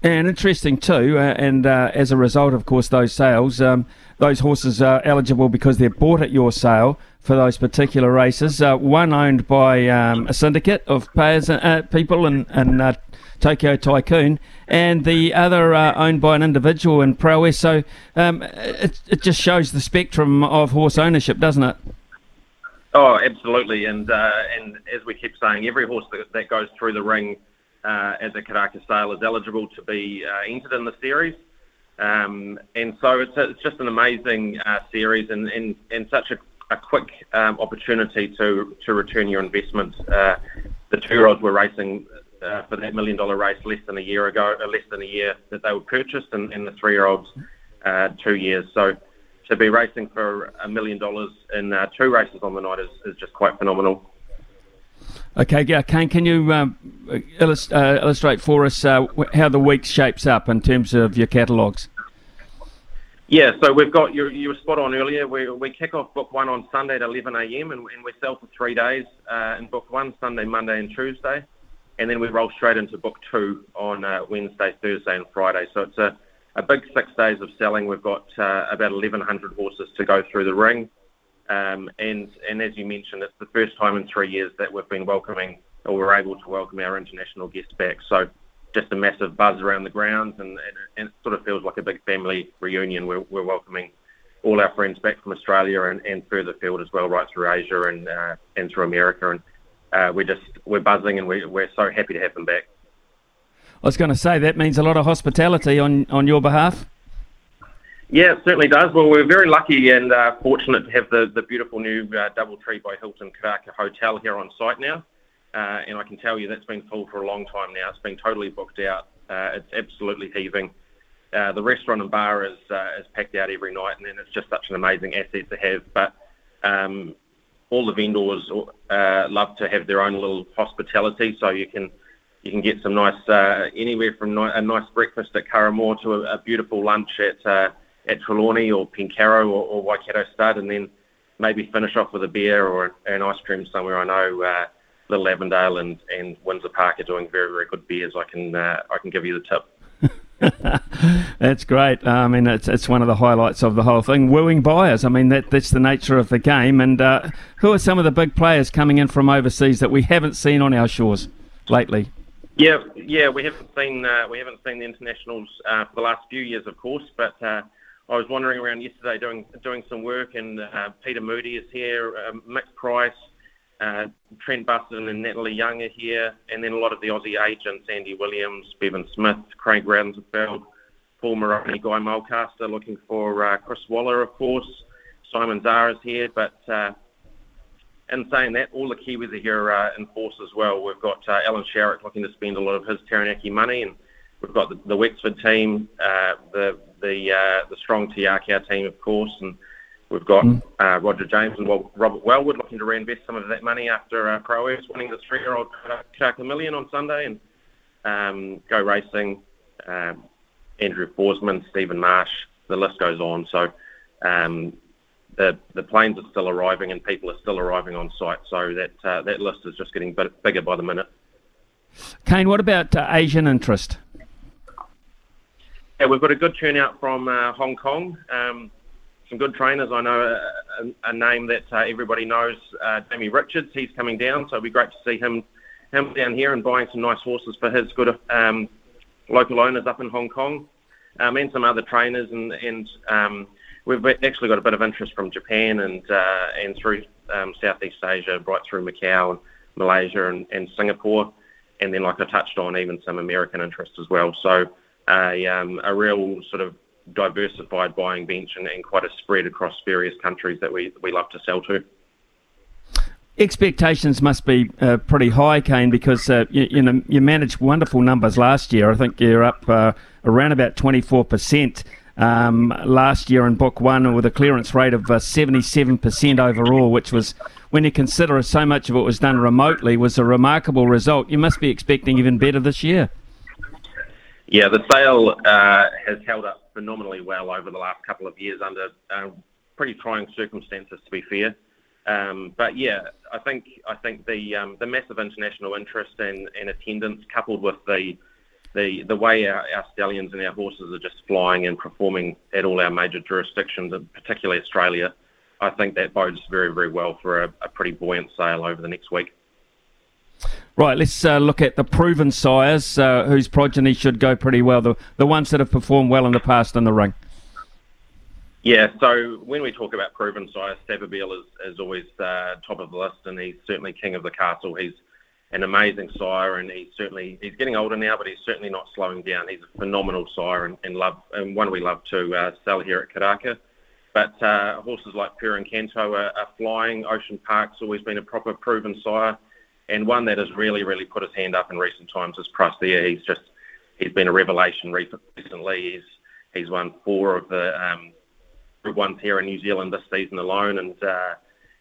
And interesting too, uh, and uh, as a result, of course, those sales, um, those horses are eligible because they're bought at your sale for those particular races. Uh, one owned by um, a syndicate of payers, uh, people, and, and Tokyo Tycoon, and the other uh, owned by an individual in Prowess. So um, it, it just shows the spectrum of horse ownership, doesn't it? Oh, absolutely, and and as we keep saying, every horse that, that goes through the ring uh, as a Karaka sale is eligible to be uh, entered in the series. Um, and so it's, it's just an amazing uh, series and, and, and such a, a quick um, opportunity to, to return your investment. Uh, the two-year-olds were racing uh, for that million dollar race less than a year ago, uh, less than a year that they were purchased, and, and the three-year-olds two years. So to be racing for a million dollars in two races on the night is, is just quite phenomenal. Okay, yeah, Kane, can you um, illust- uh, illustrate for us uh, how the week shapes up in terms of your catalogues? Yeah, so we've got you. You were spot on earlier. We we kick off book one on Sunday at 11 a.m. and, and we sell for three days uh, in book one, Sunday, Monday, and Tuesday, and then we roll straight into book two on uh, Wednesday, Thursday, and Friday. So it's a a big six days of selling. We've got uh, about 1,100 horses to go through the ring. Um, and, and as you mentioned, it's the first time in three years that we've been welcoming, or we're able to welcome our international guests back. So just a massive buzz around the grounds, and, and, and it sort of feels like a big family reunion. We're, we're welcoming all our friends back from Australia and, and further field as well, right through Asia and uh, and through America. And uh, we're just we're buzzing, and we, we're so happy to have them back. I was going to say that means a lot of hospitality on on your behalf. Yeah, it certainly does. Well, we're very lucky and uh, fortunate to have the, the beautiful new uh, Doubletree by Hilton Karaka Hotel here on site now. Uh, and I can tell you that's been full for a long time now. It's been totally booked out. Uh, it's absolutely heaving. Uh, the restaurant and bar is uh, is packed out every night, and then it's just such an amazing asset to have. But um, all the vendors love to have their own little hospitality, so you can you can get some nice anywhere from ni- a nice breakfast at Curraghmore to a, a beautiful lunch at at Trelawney or Pencarrow or, or Waikato Stud, and then maybe finish off with a beer or an ice cream somewhere. I know uh, Little Avondale and, and Windsor Park are doing very very good beers. I can uh, I can give you the tip. that's great. I mean, it's it's one of the highlights of the whole thing. Wooing buyers. I mean, that that's the nature of the game. And uh, who are some of the big players coming in from overseas that we haven't seen on our shores lately? Yeah, yeah, we haven't seen uh, we haven't seen the internationals uh, for the last few years, of course, but uh, I was wandering around yesterday doing doing some work, and uh, Peter Moody is here, uh, Mick Price, uh, Trent Busuttin, and Natalie Young are here, and then a lot of the Aussie agents, Andy Williams, Bevan Smith, Craig Ransfeld, Paul Moroney, Guy Mulcaster, looking for uh, Chris Waller, of course. Simon Zahra is here, but uh, in saying that, all the Kiwis are here uh, in force as well. We've got uh, Alan Sharrock looking to spend a lot of his Taranaki money, and we've got the, the Wexford team, uh, the the uh, the strong Te Akau team, of course, and we've got mm. uh, Roger James and Robert Wellwood looking to reinvest some of that money after uh, Pro winning the three-year-old Karaka Million on Sunday, and um, Go Racing, um, Andrew Forsman, Stephen Marsh, the list goes on. So um, the the planes are still arriving and people are still arriving on site. So that uh, that list is just getting bit, bigger by the minute. Kane, what about uh, Asian interest? Yeah, we've got a good turnout from uh, Hong Kong. Um, some good trainers. I know a, a, a name that uh, everybody knows, uh, Jamie Richards. He's coming down, so it'll be great to see him him down here and buying some nice horses for his good um, local owners up in Hong Kong, um, and some other trainers. And, and um, we've actually got a bit of interest from Japan and uh, and through um, Southeast Asia, right through Macau and Malaysia and, and Singapore, and then like I touched on, even some American interest as well. So a, um, a real sort of diversified buying bench and, and, quite a spread across various countries that we, we love to sell to. Expectations must be uh, pretty high, Kane, because uh, you, you, know you managed wonderful numbers last year. I think you're up uh, around about 24% um, last year in Book One with a clearance rate of uh, 77% overall, which was, when you consider so much of it was done remotely, was a remarkable result. You must be expecting even better this year. Yeah, the sale uh, has held up phenomenally well over the last couple of years under uh, pretty trying circumstances, to be fair. Um, but yeah, I think I think the um, the massive international interest and, and attendance, coupled with the the the way our, our stallions and our horses are just flying and performing at all our major jurisdictions, and particularly Australia, I think that bodes very very well for a, a pretty buoyant sale over the next week. Right, let's uh, look at the proven sires uh, whose progeny should go pretty well, the, the ones that have performed well in the past in the ring. Yeah, so when we talk about proven sires, Savabeel is, is always uh, top of the list, and he's certainly king of the castle. He's an amazing sire, and he's certainly he's getting older now, but he's certainly not slowing down. He's a phenomenal sire, and, and love and one we love to uh, sell here at Karaka. But uh, horses like Per Incanto are, are flying. Ocean Park's always been a proper proven sire, and one that has really, really put his hand up in recent times is Proisir. He's just he's been a revelation recently. He's he's won four of the um, Group ones here in New Zealand this season alone, and uh,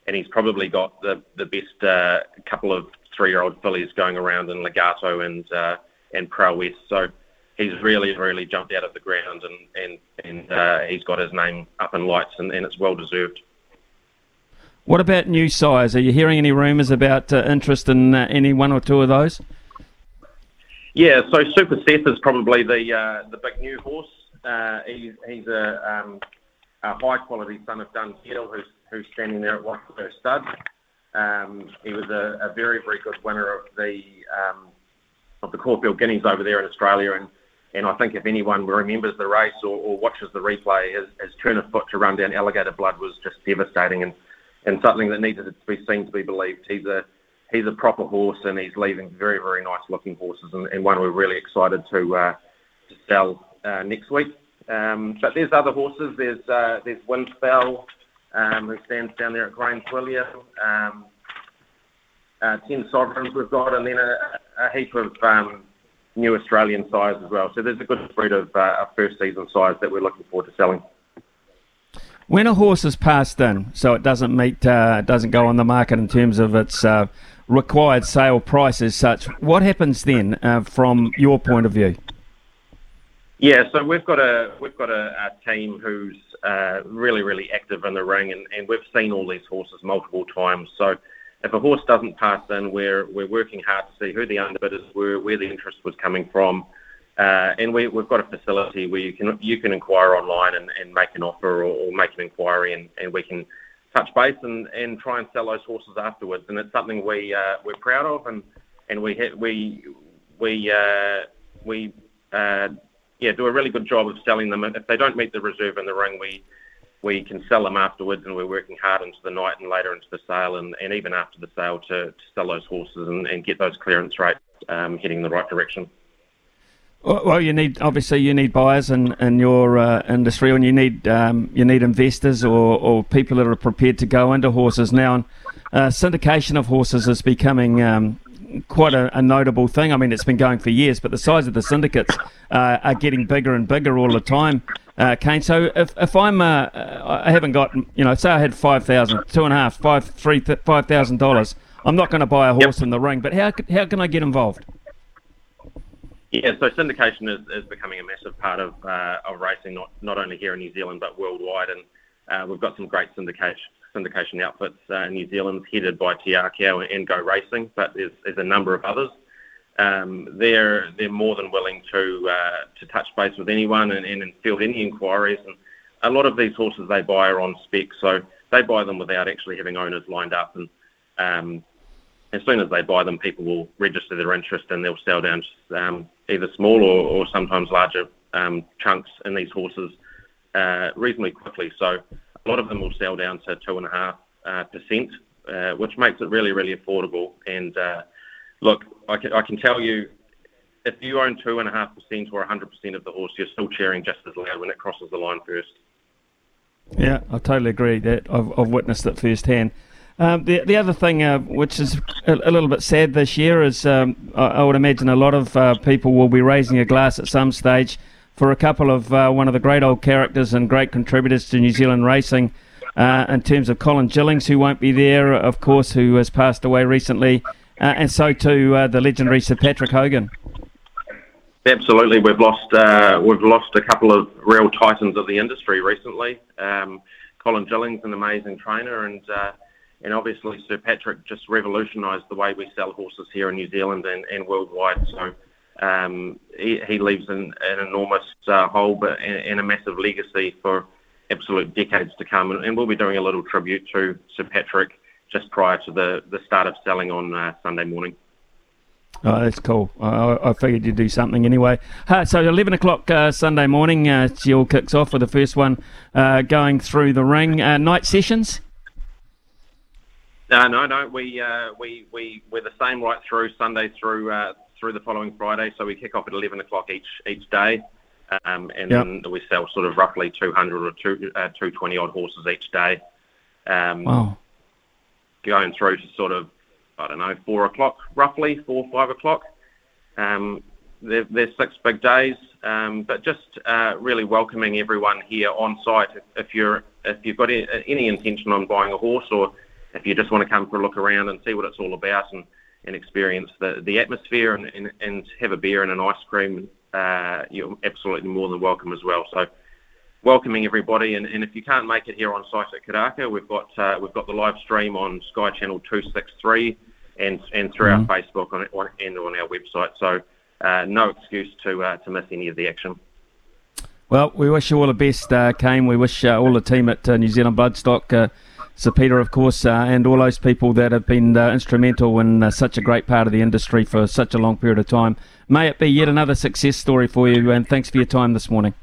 and he's probably got the the best uh, couple of three-year-old fillies going around in Legato and uh, and Prowess. So he's really really jumped out of the ground, and and and uh, he's got his name up in lights, and, and it's well deserved. What about new sires? Are you hearing any rumours about uh, interest in uh, any one or two of those? Yeah, so Super Seth is probably the uh, the big new horse. Uh, he's he's a um, a high quality son of Dundeel, who's, who's standing there at Waikato Stud. Um, he was a, a, very, very good winner of the um, of the Caulfield Guineas over there in Australia, and, and I think if anyone remembers the race or, or watches the replay, his, his turn of foot to run down Alligator Blood was just devastating, and, and something that needed to be seen to be believed. He's a he's a proper horse, and he's leaving very, very nice looking horses, and, and one we're really excited to uh, to sell uh, next week. Um, but there's other horses. There's uh, there's Wyndspelle, um, who stands down there at Grange William. Um, uh, Ten Sovereigns we've got, and then a, a heap of um, new Australian sires as well. So there's a good spread of, uh, first season sires that we're looking forward to selling. When a horse is passed in, so it doesn't meet, uh, doesn't go on the market in terms of its uh, required sale price as such, what happens then uh, from your point of view? Yeah, so we've got a we've got a, a team who's uh, really really active in the ring, and, and we've seen all these horses multiple times. So if a horse doesn't pass in, we're we're working hard to see who the underbidders were, where the interest was coming from, uh, and we, we've got a facility where you can you can inquire online and, and make an offer or, or make an inquiry, and, and we can touch base and, and try and sell those horses afterwards. And it's something we uh, we're proud of, and and we we we uh, we uh, yeah, do a really good job of selling them. If they don't meet the reserve in the ring, we we can sell them afterwards, and we're working hard into the night and later into the sale, and, and even after the sale to, to sell those horses and, and get those clearance rates um, heading in the right direction. Well, you need obviously you need buyers in, in your uh, industry, and you need um, you need investors or, or people that are prepared to go into horses now. And uh, syndication of horses is becoming um, quite a, a, notable thing. I mean, it's been going for years, but the size of the syndicates uh, are getting bigger and bigger all the time, uh, Kane. So if, if I'm, uh, I haven't got, you know, say I had five thousand, two and a half, five, three, five thousand dollars, I'm not going to buy a horse yep. in the ring. But how how can I get involved? Yeah, so syndication is, is becoming a massive part of uh, of racing, not not only here in New Zealand but worldwide, and uh, we've got some great syndication syndication outfits uh, in New Zealand, headed by Te Akau and Go Racing, but there's, there's a number of others. Um, they're they're more than willing to uh, to touch base with anyone and, and field any inquiries. And a lot of these horses they buy are on spec, so they buy them without actually having owners lined up. And um, as soon as they buy them, people will register their interest and they'll sell down um, either small or, or sometimes larger um, chunks in these horses uh, reasonably quickly. So a lot of them will sell down to two and a half uh, percent, uh, which makes it really, really affordable. And uh, look, I can, I can tell you, if you own two and a half percent or hundred percent of the horse, you're still cheering just as loud when it crosses the line first. Yeah, I totally agree. That I've, I've witnessed it firsthand. Um, the the other thing, uh, which is a, a, little bit sad this year, is um, I, I, would imagine a lot of uh, people will be raising a glass at some stage for a couple of uh, one of the great old characters and great contributors to New Zealand racing. Uh, in terms of Colin Jillings, who won't be there, of course, who has passed away recently, uh, and so too uh, the legendary Sir Patrick Hogan. Absolutely, we've lost we've lost a couple of real titans of the industry recently. Um, Colin Jillings, an amazing trainer, and and obviously Sir Patrick just revolutionised the way we sell horses here in New Zealand and, and worldwide. So um, he, he, leaves an, an enormous uh, hole, but and, and, a massive legacy for absolute decades to come. And, and, we'll be doing a little tribute to Sir Patrick just prior to the the start of selling on uh, Sunday morning. Oh, that's cool. I, I figured you'd do something anyway. Uh, so, 11 o'clock uh, Sunday morning, uh, all kicks off with the first one uh, going through the ring. Uh, night sessions? No, no, no. We, uh, we, we, we're the same right through Sunday through uh, through the following Friday. So, we kick off at 11 o'clock each each day. Um, and yep. we sell sort of roughly 200 or two, 220 odd horses each day. Um, wow. Going through to sort of I don't know, four o'clock roughly, four, five o'clock. Um, they're, they're, six big days, um, but just uh, really welcoming everyone here on site. If you're if you've got any intention on buying a horse, or if you just want to come for a look around and see what it's all about and, and experience the, the atmosphere and, and, and have a beer and an ice cream, uh, you're absolutely more than welcome as well. So welcoming everybody. And, and if you can't make it here on site at Karaka, we've got uh, we've got the live stream on Sky Channel 263 and and through mm-hmm. our Facebook on, on, and on our website. So uh, no excuse to uh, to miss any of the action. Well, we wish you all the best, uh, Kane. We wish uh, all the team at uh, New Zealand Bloodstock, uh, Sir Peter, of course, uh, and all those people that have been instrumental in such a great part of the industry for such a long period of time. May it be yet another success story for you, and thanks for your time this morning.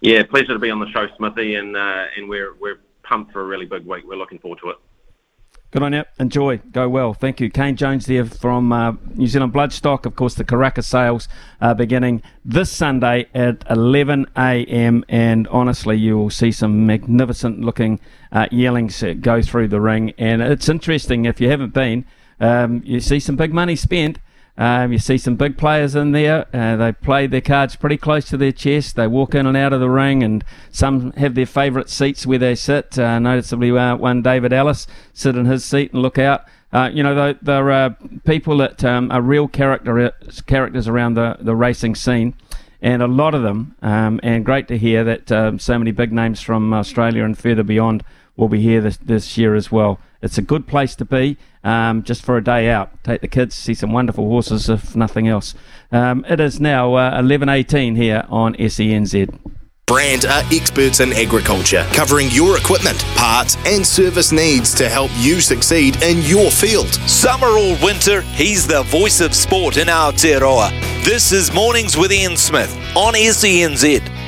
Yeah, pleasure to be on the show, Smithy, and and we're we're pumped for a really big week. We're looking forward to it. Good on you. Enjoy. Go well. Thank you. Kane Jones there from uh, New Zealand Bloodstock. Of course, the Karaka sales are beginning this Sunday at 11 a.m. And honestly, you will see some magnificent looking uh, yearlings go through the ring. And it's interesting if you haven't been, um, you see some big money spent. Um, you see some big players in there. Uh, they play their cards pretty close to their chest. They walk in and out of the ring, and some have their favourite seats where they sit. Uh, noticeably, uh, one David Ellis sit in his seat and look out. Uh, you know, there are people that um, are real character characters around the, the racing scene, and a lot of them. Um, and great to hear that um, so many big names from Australia and further beyond will be here this, this year as well. It's a good place to be um, just for a day out. Take the kids, see some wonderful horses, if nothing else. Um, it is now uh, 11.18 here on SENZ. Brand are experts in agriculture, covering your equipment, parts, and service needs to help you succeed in your field. Summer or winter, he's the voice of sport in our Aotearoa. This is Mornings with Ian Smith on SENZ.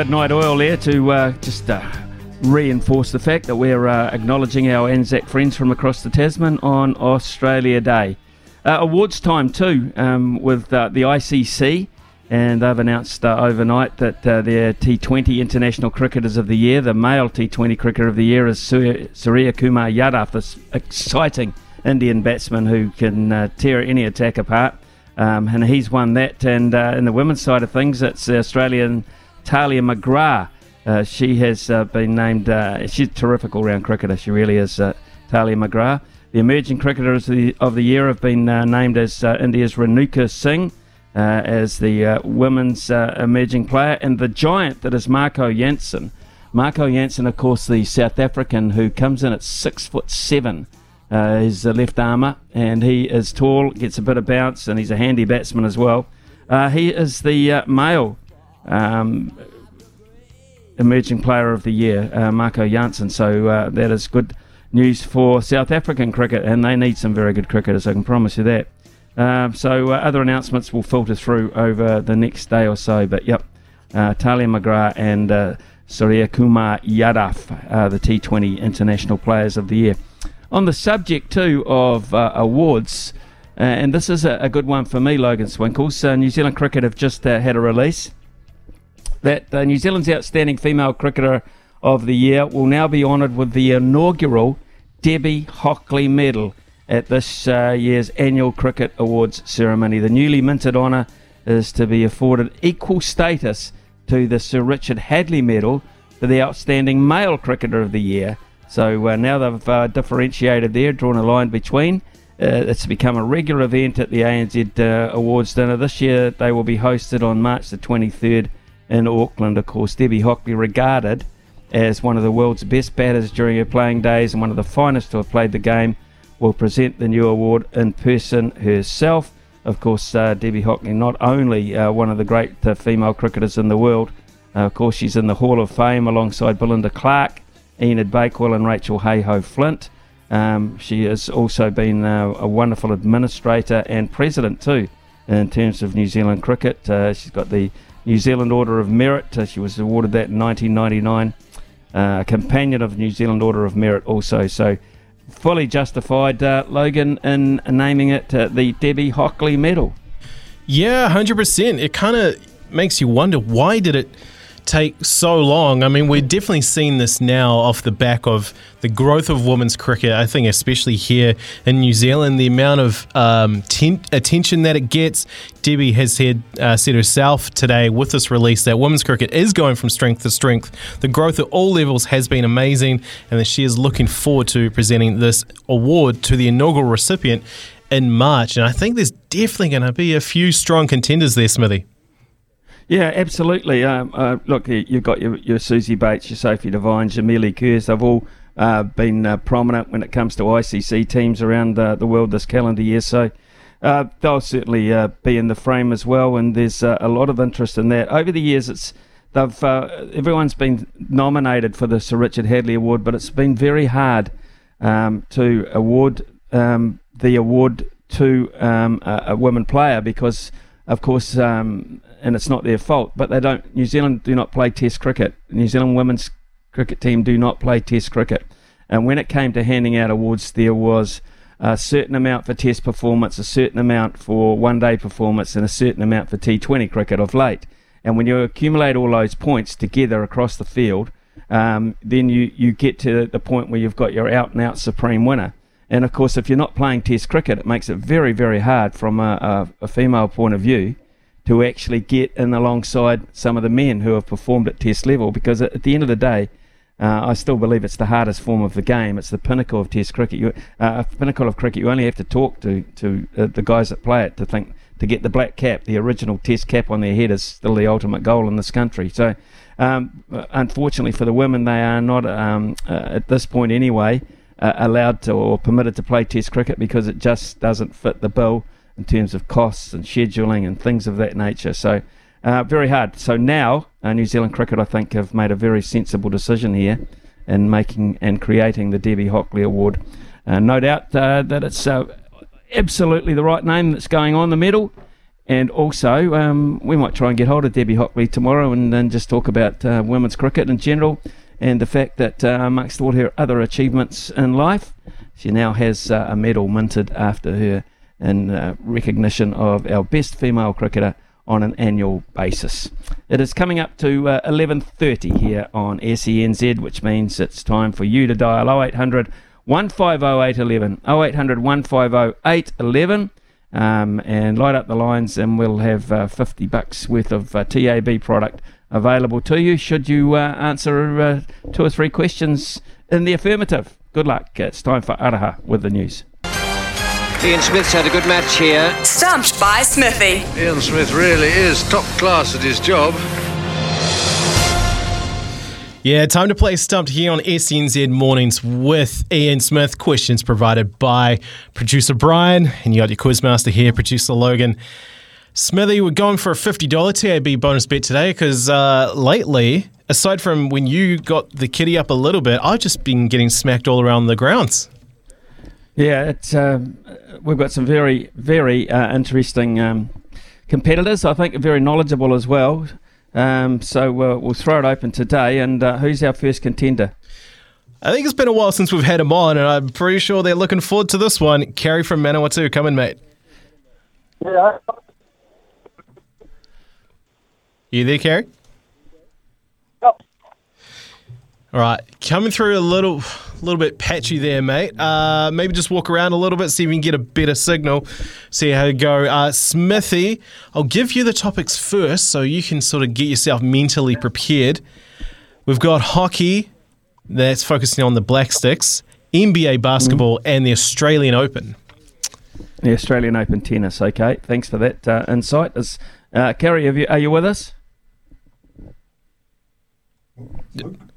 Midnight Oil there to uh, just uh, reinforce the fact that we're uh, acknowledging our Anzac friends from across the Tasman on Australia Day. Uh, awards time too um, with uh, the ICC, and they've announced uh, overnight that their T20 International Cricketers of the Year, the male T20 Cricketer of the Year, is Suryakumar Yadav, this exciting Indian batsman who can tear any attack apart. Um, and he's won that. And in the women's side of things, it's the Australian Tahlia McGrath. Uh, she has uh, been named, uh, she's a terrific all round cricketer, she really is, uh, Tahlia McGrath. The emerging cricketers of the, of the year have been uh, named as uh, India's Renuka Singh as the women's emerging player, and the giant that is Marco Jansen. Marco Jansen, of course, the South African who comes in at six foot seven. Uh, he's a left armour, and he is tall, gets a bit of bounce, and he's a handy batsman as well. Uh, he is the uh, male um, emerging player of the year, uh, Marco Jansen. So uh, that is good news for South African cricket, and they need some very good cricketers. I can promise you that. Um, so uh, other announcements will filter through over the next day or so. But yep, uh, Tahlia McGrath and uh, Suryakumar Yadav the T20 International Players of the Year. On the subject too of uh, awards, uh, and this is a, a, good one for me, Logan Swinkles. New Zealand Cricket have just had a release that New Zealand's outstanding female cricketer of the year will now be honoured with the inaugural Debbie Hockley Medal at this uh, year's annual Cricket Awards ceremony. The newly minted honour is to be afforded equal status to the Sir Richard Hadlee Medal for the outstanding male cricketer of the year. So uh, now they've uh, differentiated there, drawn a line between. Uh, it's become a regular event at the ANZ uh, Awards dinner. This year they will be hosted on March the 23rd in Auckland. Of course, Debbie Hockley, regarded as one of the world's best batters during her playing days and one of the finest to have played the game, will present the new award in person herself. Of course, uh, Debbie Hockley, not only uh, one of the great uh, female cricketers in the world, uh, of course, she's in the Hall of Fame alongside Belinda Clark, Enid Bakewell, and Rachel Heyhoe Flint. Um, she has also been uh, a wonderful administrator and president, too, in terms of New Zealand cricket. Uh, she's got the New Zealand Order of Merit. she was awarded that in 1999. A companion of New Zealand Order of Merit, also. So, fully justified, uh, Logan, in naming it uh, the Debbie Hockley Medal. Yeah, hundred percent. It kind of makes you wonder why did it take so long? I mean, we're definitely seeing this now off the back of the growth of women's cricket. I think, especially here in New Zealand, the amount of um, ten- attention that it gets. Debbie has said, uh, said herself today with this release that women's cricket is going from strength to strength. The growth at all levels has been amazing, and that she is looking forward to presenting this award to the inaugural recipient in March. And I think there's definitely going to be a few strong contenders there, Smithy. Yeah, absolutely. Um, uh, look, you've got your, your Suzie Bates, your Sophie Devine, Melie Kerrs. They've all uh, been uh, prominent when it comes to ICC teams around uh, the world this calendar year. So uh, they'll certainly uh, be in the frame as well. And there's a lot of interest in that. Over the years, it's they've everyone's been nominated for the Sir Richard Hadlee Award, but it's been very hard um, to award um, the award to um, a, a woman player because, of course. Um, and it's not their fault. But they don't. New Zealand do not play Test cricket. New Zealand women's cricket team do not play Test cricket. And when it came to handing out awards, there was a certain amount for Test performance, a certain amount for one-day performance, and a certain amount for T20 cricket of late. And when you accumulate all those points together across the field, um, then you, you get to the point where you've got your out and out supreme winner. And of course, if you're not playing Test cricket, it makes it very, very hard from a, a, a female point of view to actually get in alongside some of the men who have performed at test level because at the end of the day, uh, I still believe it's the hardest form of the game. It's the pinnacle of Test cricket. You, uh, pinnacle of cricket. You only have to talk to to uh, the guys that play it to think to get the black cap, the original Test cap on their head, is still the ultimate goal in this country. So, um, unfortunately for the women, they are not um, uh, at this point anyway uh, allowed to or permitted to play Test cricket because it just doesn't fit the bill in terms of costs and scheduling and things of that nature. So, uh, very hard. So now, uh, New Zealand Cricket, I think, have made a very sensible decision here in making and creating the Debbie Hockley Award. Uh, no doubt uh, that it's uh, absolutely the right name that's going on the medal. And also, um, we might try and get hold of Debbie Hockley tomorrow and then just talk about uh, women's cricket in general and the fact that, amongst all her other achievements in life, she now has a medal minted after her in uh, recognition of our best female cricketer on an annual basis. It is coming up to uh, 11.30 here on SENZ, which means it's time for you to dial 0800 150 811, 0800 150 811, um, and light up the lines and we'll have uh, 50 bucks worth of uh, TAB product available to you should you uh, answer uh, two or three questions in the affirmative. good luck. It's time for Araha with the news. Ian Smith's had a good match here. Stumped by Smithy. Ian Smith really is top class at his job. Yeah, time to play Stumped here on SENZ Mornings with Ian Smith. Questions provided by producer Brian, and you got your quizmaster here, producer Logan. Smithy, we're going for a $50 TAB bonus bet today because uh, lately, aside from when you got the kitty up a little bit, I've just been getting smacked all around the grounds. Yeah, it's um, we've got some very, very uh, interesting um, competitors. I think very knowledgeable as well. Um, so uh, we'll throw it open today. And uh, who's our first contender? I think it's been a while since we've had him on, and I'm pretty sure they're looking forward to this one. Kerry from Manawatu, come in, mate. Yeah. You there, Kerry? Yep. All right, coming through a little, little bit patchy there, mate. Uh, maybe just walk around a little bit, see if we can get a better signal, see how you go. Uh, Smithy, I'll give you the topics first, so you can sort of get yourself mentally prepared. We've got hockey, that's focusing on the Black Sticks, NBA basketball, and the Australian Open. The Australian Open tennis. Okay, thanks for that uh, insight. Is uh, Kerry, have you, are you with us?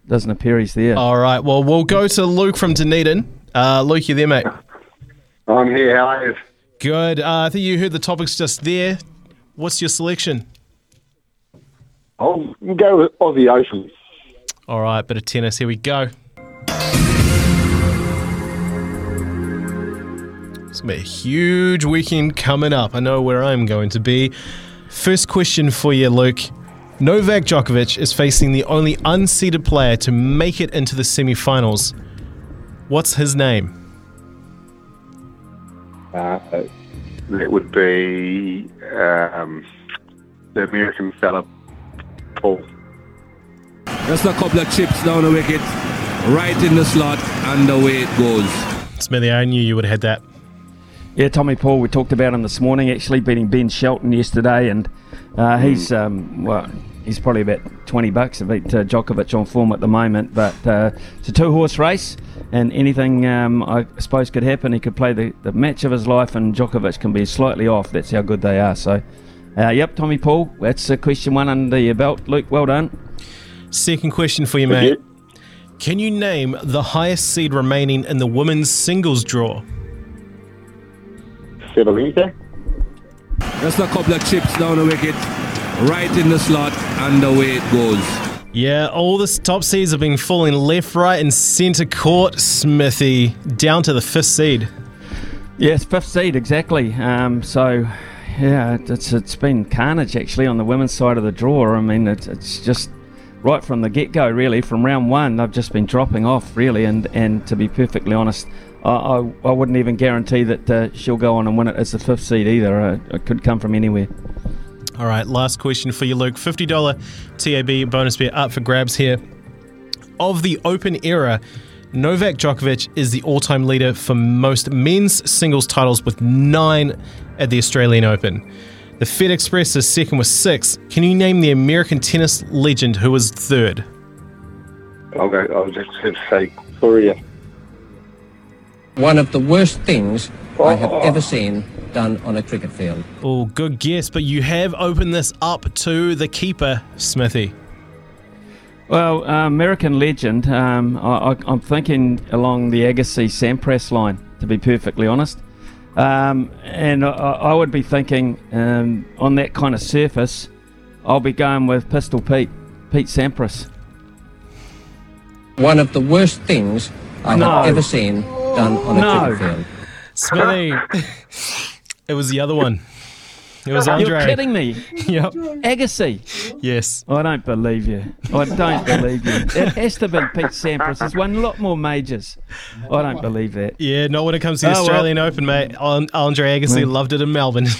Doesn't appear he's there. All right, well, we'll go to Luke from Dunedin. Uh, Luke, you there, mate? I'm here. How are you? Good. Uh, I think you heard the topics just there. What's your selection? I'll go with Aussie Ocean. All right, bit of tennis. Here we go. It's going to be a huge weekend coming up. I know where I'm going to be. First question for you, Luke. Novak Djokovic is facing the only unseeded player to make it into the semi finals. What's his name? Uh, it would be um, the American fella, Paul. Just a couple of chips down the wicket, right in the slot, and away it goes. Smithy, I knew you would have had that. Yeah, Tommy Paul, we talked about him this morning, actually beating Ben Shelton yesterday, and uh, he's um, well, he's probably about 20 bucks to beat uh, Djokovic on form at the moment. But uh, it's a two horse race, and anything um, I suppose could happen. He could play the, the match of his life, and Djokovic can be slightly off. That's how good they are. So, uh, yep, Tommy Paul, that's uh, question one under your belt. Luke, well done. Second question for you, mate. Can you name the highest seed remaining in the women's singles draw? Sabalenka. Just a couple of chips down the wicket, right in the slot, and away it goes. Yeah, all the top seeds have been falling left, right, and centre court, Smithy, down to the fifth seed. Yes, fifth seed exactly. Um, so, yeah, it's it's been carnage actually on the women's side of the draw. I mean, it's it's just right from the get go, really. From round one, they've just been dropping off, really. And and to be perfectly honest, I I, I wouldn't even guarantee that uh, she'll go on and win it as the fifth seed either. Uh, it could come from anywhere. All right, last question for you, Luke. $50 TAB bonus bet up for grabs here. Of the Open era, Novak Djokovic is the all time leader for most men's singles titles with nine at the Australian Open. The Fed Express is second with six. Can you name the American tennis legend who was third? I'll go. I'll just have to say Courier. One of the worst things I have ever seen done on a cricket field. Oh, good guess, but you have opened this up to the keeper, Smithy. Well, uh, American legend, um, I, I, I'm thinking along the Agassi Sampras line, to be perfectly honest. Um, and I, I would be thinking um, on that kind of surface, I'll be going with Pistol Pete, Pete Sampras. One of the worst things I No. have ever seen done on a No. cricket field. Smithy, it was the other one. It was Andre. You're kidding me. yep. Agassi. Yes. I don't believe you. I don't believe you. It has to be Pete Sampras. He's won a lot more majors. I don't believe that. Yeah, not when it comes to the Oh, well. Australian Open, mate. Andre Agassi Yeah. loved it in Melbourne.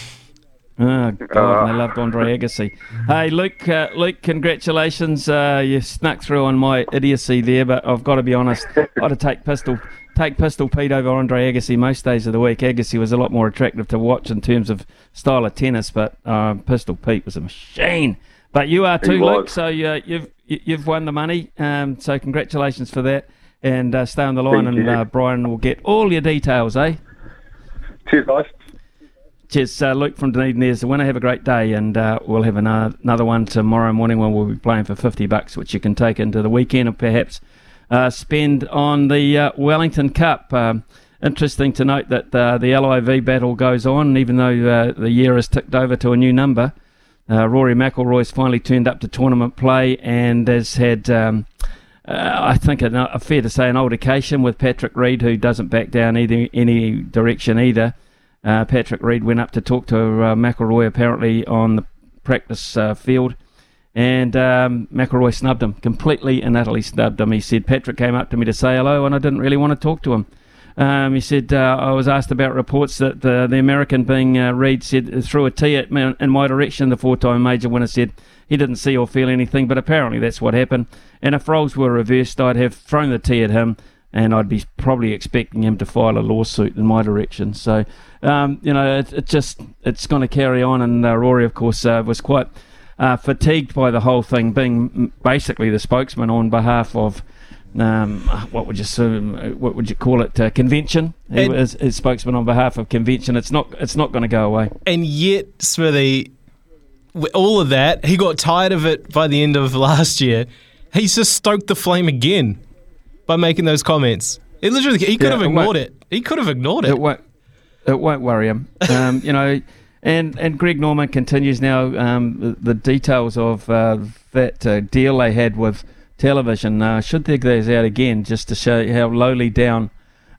Oh God, I loved Andre Agassi. Hey, Luke, uh, Luke, congratulations. Uh, you snuck through on my idiocy there, but I've got to be honest. I'd have take pistol, take pistol Pete over Andre Agassi most days of the week. Agassi was a lot more attractive to watch in terms of style of tennis, but uh, pistol Pete was a machine. But you are too. Luke. So uh, you've you- you've won the money. Um, so congratulations for that. and uh, stay on the line, Thank and uh, Brian will get all your details, eh? Cheers, guys. Cheers, uh, Luke from Dunedin. There's the winner. Have a great day, and uh, we'll have another, another one tomorrow morning when we'll be playing for 50 bucks, which you can take into the weekend and perhaps uh, spend on the uh, Wellington Cup. Um, interesting to note that uh, the LIV battle goes on, even though uh, the year has ticked over to a new number. Uh, Rory McIlroy's finally turned up to tournament play and has had, um, I think, a, a fair to say, an altercation with Patrick Reed, who doesn't back down either any direction either. Patrick Reed went up to talk to McIlroy apparently on the practice field, and um, McIlroy snubbed him completely and utterly snubbed him. He said Patrick came up to me to say hello, and I didn't really want to talk to him. Um, he said uh, I was asked about reports that the, the American being uh, Reed said threw a tee at me in my direction. The four-time major winner said he didn't see or feel anything, but apparently that's what happened. And if roles were reversed, I'd have thrown the tee at him, and I'd be probably expecting him to file a lawsuit in my direction. So, um, you know, it, it just it's going to carry on. And uh, Rory, of course, uh, was quite uh, fatigued by the whole thing, being basically the spokesman on behalf of. Um, what would you assume, what would you call it? Uh, convention. He his spokesman on behalf of convention. It's not. It's not going to go away. And yet, Smithy, with all of that, he got tired of it by the end of last year. He's just stoked the flame again by making those comments. It literally, he could Yeah, have ignored won't- it. He could have ignored it. It won't. It won't worry him. Um, you know, and and Greg Norman continues now um, the, the details of uh, that uh, deal they had with television. Uh, should dig those out again just to show how lowly down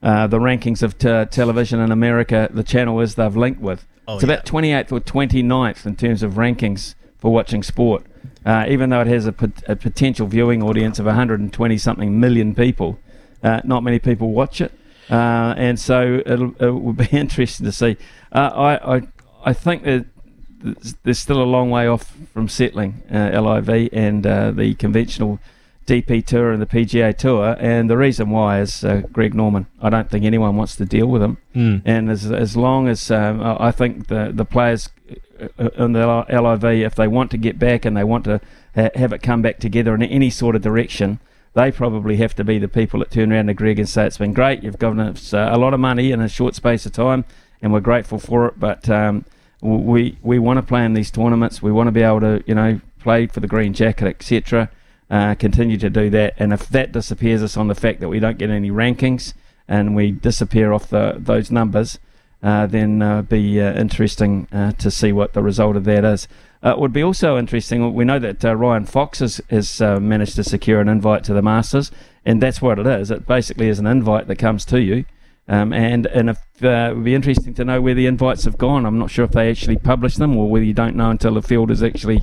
uh, the rankings of t- television in America the channel is they've linked with. Oh, it's about 28th or 29th in terms of rankings for watching sport. Uh, even though it has a, pot- a potential viewing audience of 120 something million people, uh, not many people watch it. Uh, and so it'll, it will be interesting to see. Uh, I, I I think that there's- still a long way off from settling uh, LIV and uh, the conventional DP Tour and the PGA Tour. And the reason why is uh, Greg Norman. I don't think anyone wants to deal with him. Mm. And as, as long as um, I think the the players uh, in the LIV, if they want to get back and they want to ha- have it come back together in any sort of direction, they probably have to be the people that turn around to Greg and say it's been great. You've given us uh, a lot of money in a short space of time, and we're grateful for it. But um, we we want to play in these tournaments. We want to be able to you know play for the green jacket, etc. Uh, continue to do that, and if that disappears us on the fact that we don't get any rankings and we disappear off the those numbers, uh, then uh, be uh, interesting uh, to see what the result of that is. Uh, it would be also interesting. We know that uh, Ryan Fox has, has managed to secure an invite to the Masters, and that's what it is. It basically is an invite that comes to you. Um, and and if uh, it would be interesting to know where the invites have gone. I'm not sure if they actually publish them or whether you don't know until the field is actually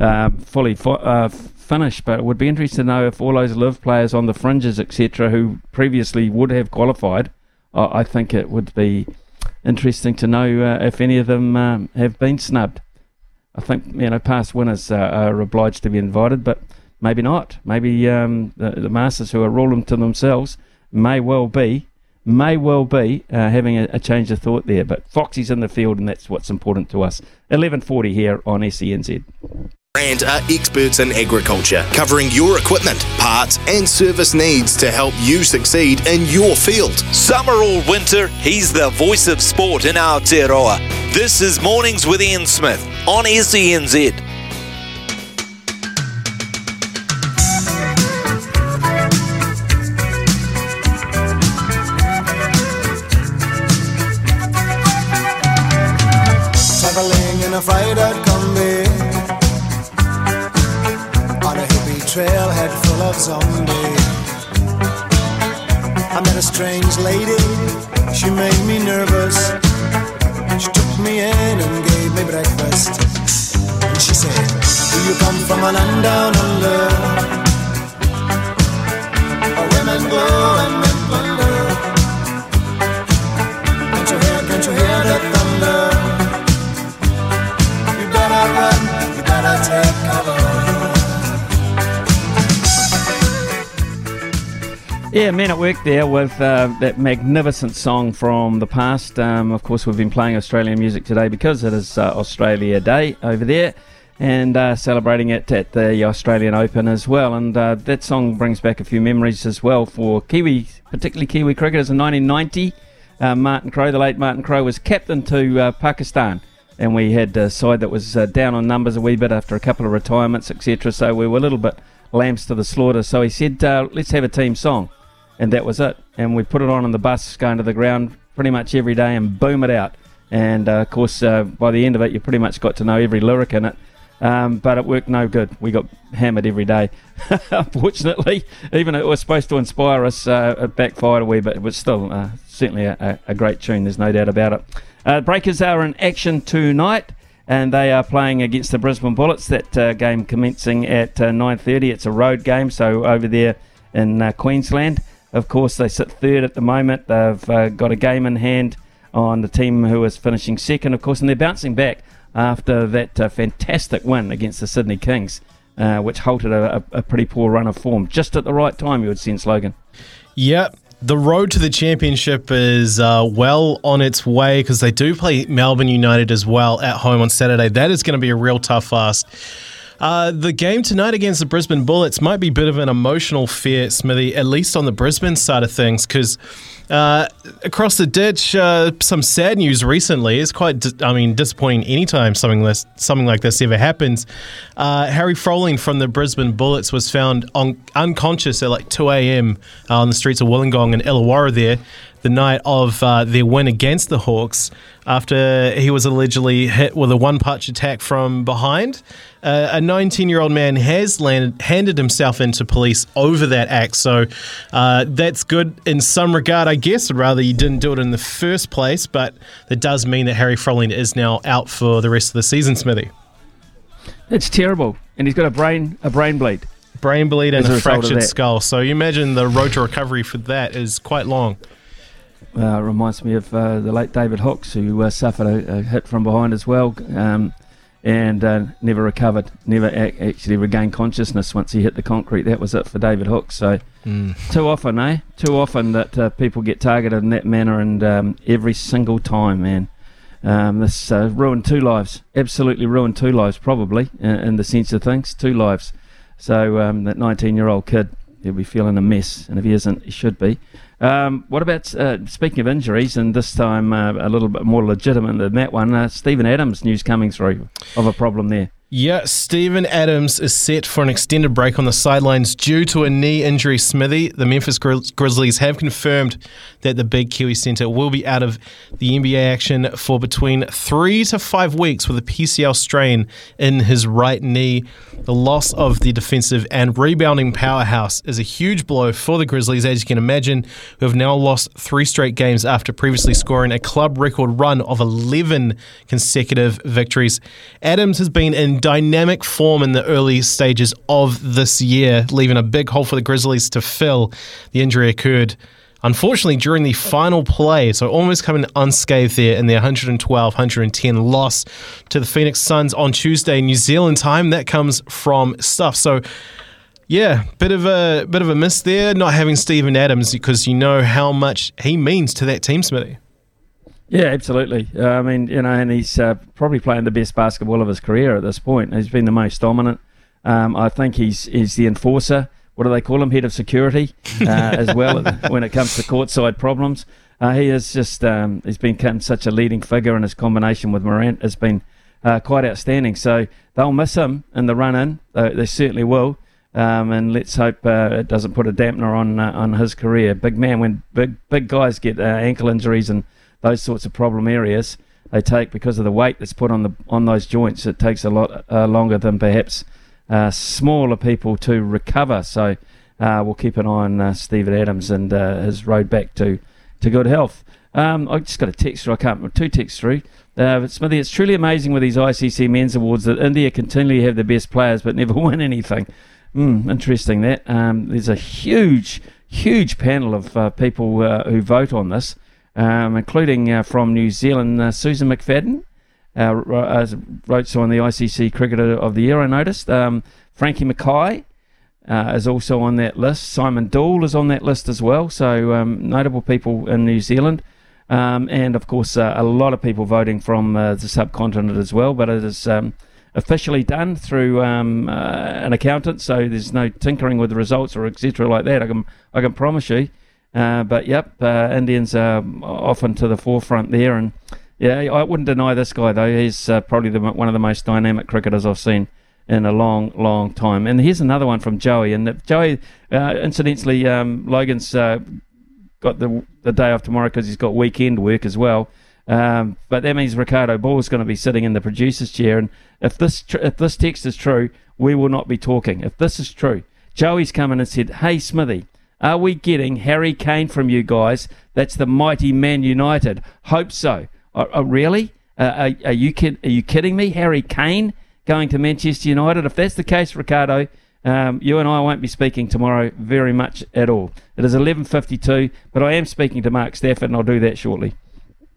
um, fully fo- uh, finished. But it would be interesting to know if all those LIV players on the fringes, etc., who previously would have qualified. I I think it would be interesting to know uh, if any of them um, have been snubbed. I think you know past winners uh, are obliged to be invited, but maybe not. Maybe um, the, the masters who are ruling to themselves may well be, may well be uh, having a, a change of thought there. But Foxy's in the field, and that's what's important to us. Eleven forty here on SENZ. Brand are experts in agriculture, covering your equipment, parts, and service needs to help you succeed in your field. Summer or winter, he's the voice of sport in Aotearoa. This is Mornings with Ian Smith on SENZ. There with uh, that magnificent song from the past. Um, of course, we've been playing Australian music today because it is uh, Australia Day over there. and uh, celebrating it at the Australian Open as well. And uh, that song brings back a few memories as well for Kiwi, particularly Kiwi cricketers in 1990. Uh, Martin Crowe, the late Martin Crowe, was captain to uh, Pakistan. And we had a side that was down on numbers a wee bit after a couple of retirements, etc. So we were a little bit lambs to the slaughter. So he said, uh, let's have a team song. And that was it. And we put it on on the bus going to the ground pretty much every day and boom it out. And uh, of course, uh, by the end of it, you pretty much got to know every lyric in it. Um, but it worked no good. We got hammered every day. Unfortunately, even though it was supposed to inspire us, uh, it backfired a wee bit. It was still uh, certainly a, a, great tune, there's no doubt about it. Uh, Breakers are in action tonight. And they are playing against the Brisbane Bullets. That uh, game commencing at 9:30. It's a road game, so over there in Queensland. Of course, they sit third at the moment. They've got a game in hand on the team who is finishing second, of course, and they're bouncing back after that uh, fantastic win against the Sydney Kings, uh, which halted a, a, pretty poor run of form just at the right time, you would sense, Logan. Yep. The road to the championship is uh, well on its way because they do play Melbourne United as well at home on Saturday. That is going to be a real tough ask. Uh, the game tonight against the Brisbane Bullets might be a bit of an emotional fear, Smithy, at least on the Brisbane side of things, because uh, across the ditch, uh, some sad news recently. It's quite, di- I mean, disappointing anytime something this, something like this ever happens. Uh, Harry Froling from the Brisbane Bullets was found on, unconscious at like 2 a.m. Uh, on the streets of Wollongong and Illawarra there the night of uh, their win against the Hawks after he was allegedly hit with a one punch attack from behind. Uh, a 19 year old man has landed, handed himself into police over that act. So uh, that's good in some regard, I guess. I'd rather you didn't do it in the first place, but that does mean that Harry Froling is now out for the rest of the season, Smithy. It's terrible. And he's got a brain a brain bleed. Brain bleed and a, a fractured skull. So you imagine the road to recovery for that is quite long. Uh, reminds me of uh, the late David Hookes, who uh, suffered a, a, hit from behind as well, um, and uh, never recovered, never actually regained consciousness once he hit the concrete. That was it for David Hookes. So mm. too often, eh? Too often that uh, people get targeted in that manner, and um, every single time, man. Um, this uh, ruined two lives. Absolutely ruined two lives, probably in, in the sense of things. Two lives. So um, that 19-year-old kid, he'll be feeling a mess, and if he isn't, he should be. Um, what about uh, speaking of injuries, and this time uh, a little bit more legitimate than that one? Uh, Steven Adams news coming through of a problem there. Yeah, Steven Adams is set for an extended break on the sidelines due to a knee injury. Smithy, the Memphis Grizz- Grizzlies have confirmed that the big Kiwi centre will be out of the NBA action for between three to five weeks with a PCL strain in his right knee. The loss of the defensive and rebounding powerhouse is a huge blow for the Grizzlies, as you can imagine, who have now lost three straight games after previously scoring a club record run of 11 consecutive victories. Adams has been in dynamic form in the early stages of this year, leaving a big hole for the Grizzlies to fill. The injury occurred unfortunately during the final play, so almost coming unscathed there in the 112-110 loss to the Phoenix Suns on Tuesday, New Zealand time. That comes from stuff. So yeah, bit of a bit of a miss there, not having Steven Adams because you know how much he means to that team, Smithy. Yeah, absolutely. Uh, I mean, you know, and he's uh, probably playing the best basketball of his career at this point. He's been the most dominant. Um, I think he's he's the enforcer. What do they call him? Head of security uh, as well when it comes to courtside problems. Uh, he is just um, he's become such a leading figure, and his combination with Morant has been uh, quite outstanding. So they'll miss him in the run in. they certainly will. Um, and let's hope uh, it doesn't put a dampener on on his career. Big man, when big big guys get ankle injuries and those sorts of problem areas they take because of the weight that's put on the on those joints. It takes a lot uh, longer than perhaps uh, smaller people to recover. So uh, we'll keep an eye on uh, Steven Adams and uh, his road back to to good health. Um, I just got a text through. I can't two texts through. Uh, Smithy, it's truly amazing with these ICC Men's Awards that India continually have the best players but never win anything. Mm, interesting that. Um, there's a huge, huge panel of people who vote on this um, including uh, from New Zealand, uh, Susan McFadden. Uh, wrote so on the ICC Cricketer of the Year, I noticed. Um, Frankie Mackay is also on that list. Simon Doull is on that list as well. So um, notable people in New Zealand. Um, and of course, uh, a lot of people voting from uh, the subcontinent as well. But it is um, officially done through um, uh, an accountant, so there's no tinkering with the results or etc. like that. I can I can promise you. Uh, but yep, uh, Indians are often to the forefront there, and yeah, I wouldn't deny this guy though. He's uh, probably the, one of the most dynamic cricketers I've seen in a long, long time. And here's another one from Joey. And Joey, uh, incidentally, um, Logan's uh, got the the day off tomorrow because he's got weekend work as well. Um, but that means Ricardo Ball is going to be sitting in the producer's chair. And if this tr- if this text is true, we will not be talking. If this is true, Joey's come in and said, "Hey Smithy, are we getting Harry Kane from you guys? That's the mighty Man United. Hope so. Oh, oh really? Uh, are, are, you kid- are you kidding me? Harry Kane going to Manchester United? If that's the case, Ricardo." Um, you and I won't be speaking tomorrow very much at all. It is 11.52, but I am speaking to Mark Stafford, and I'll do that shortly.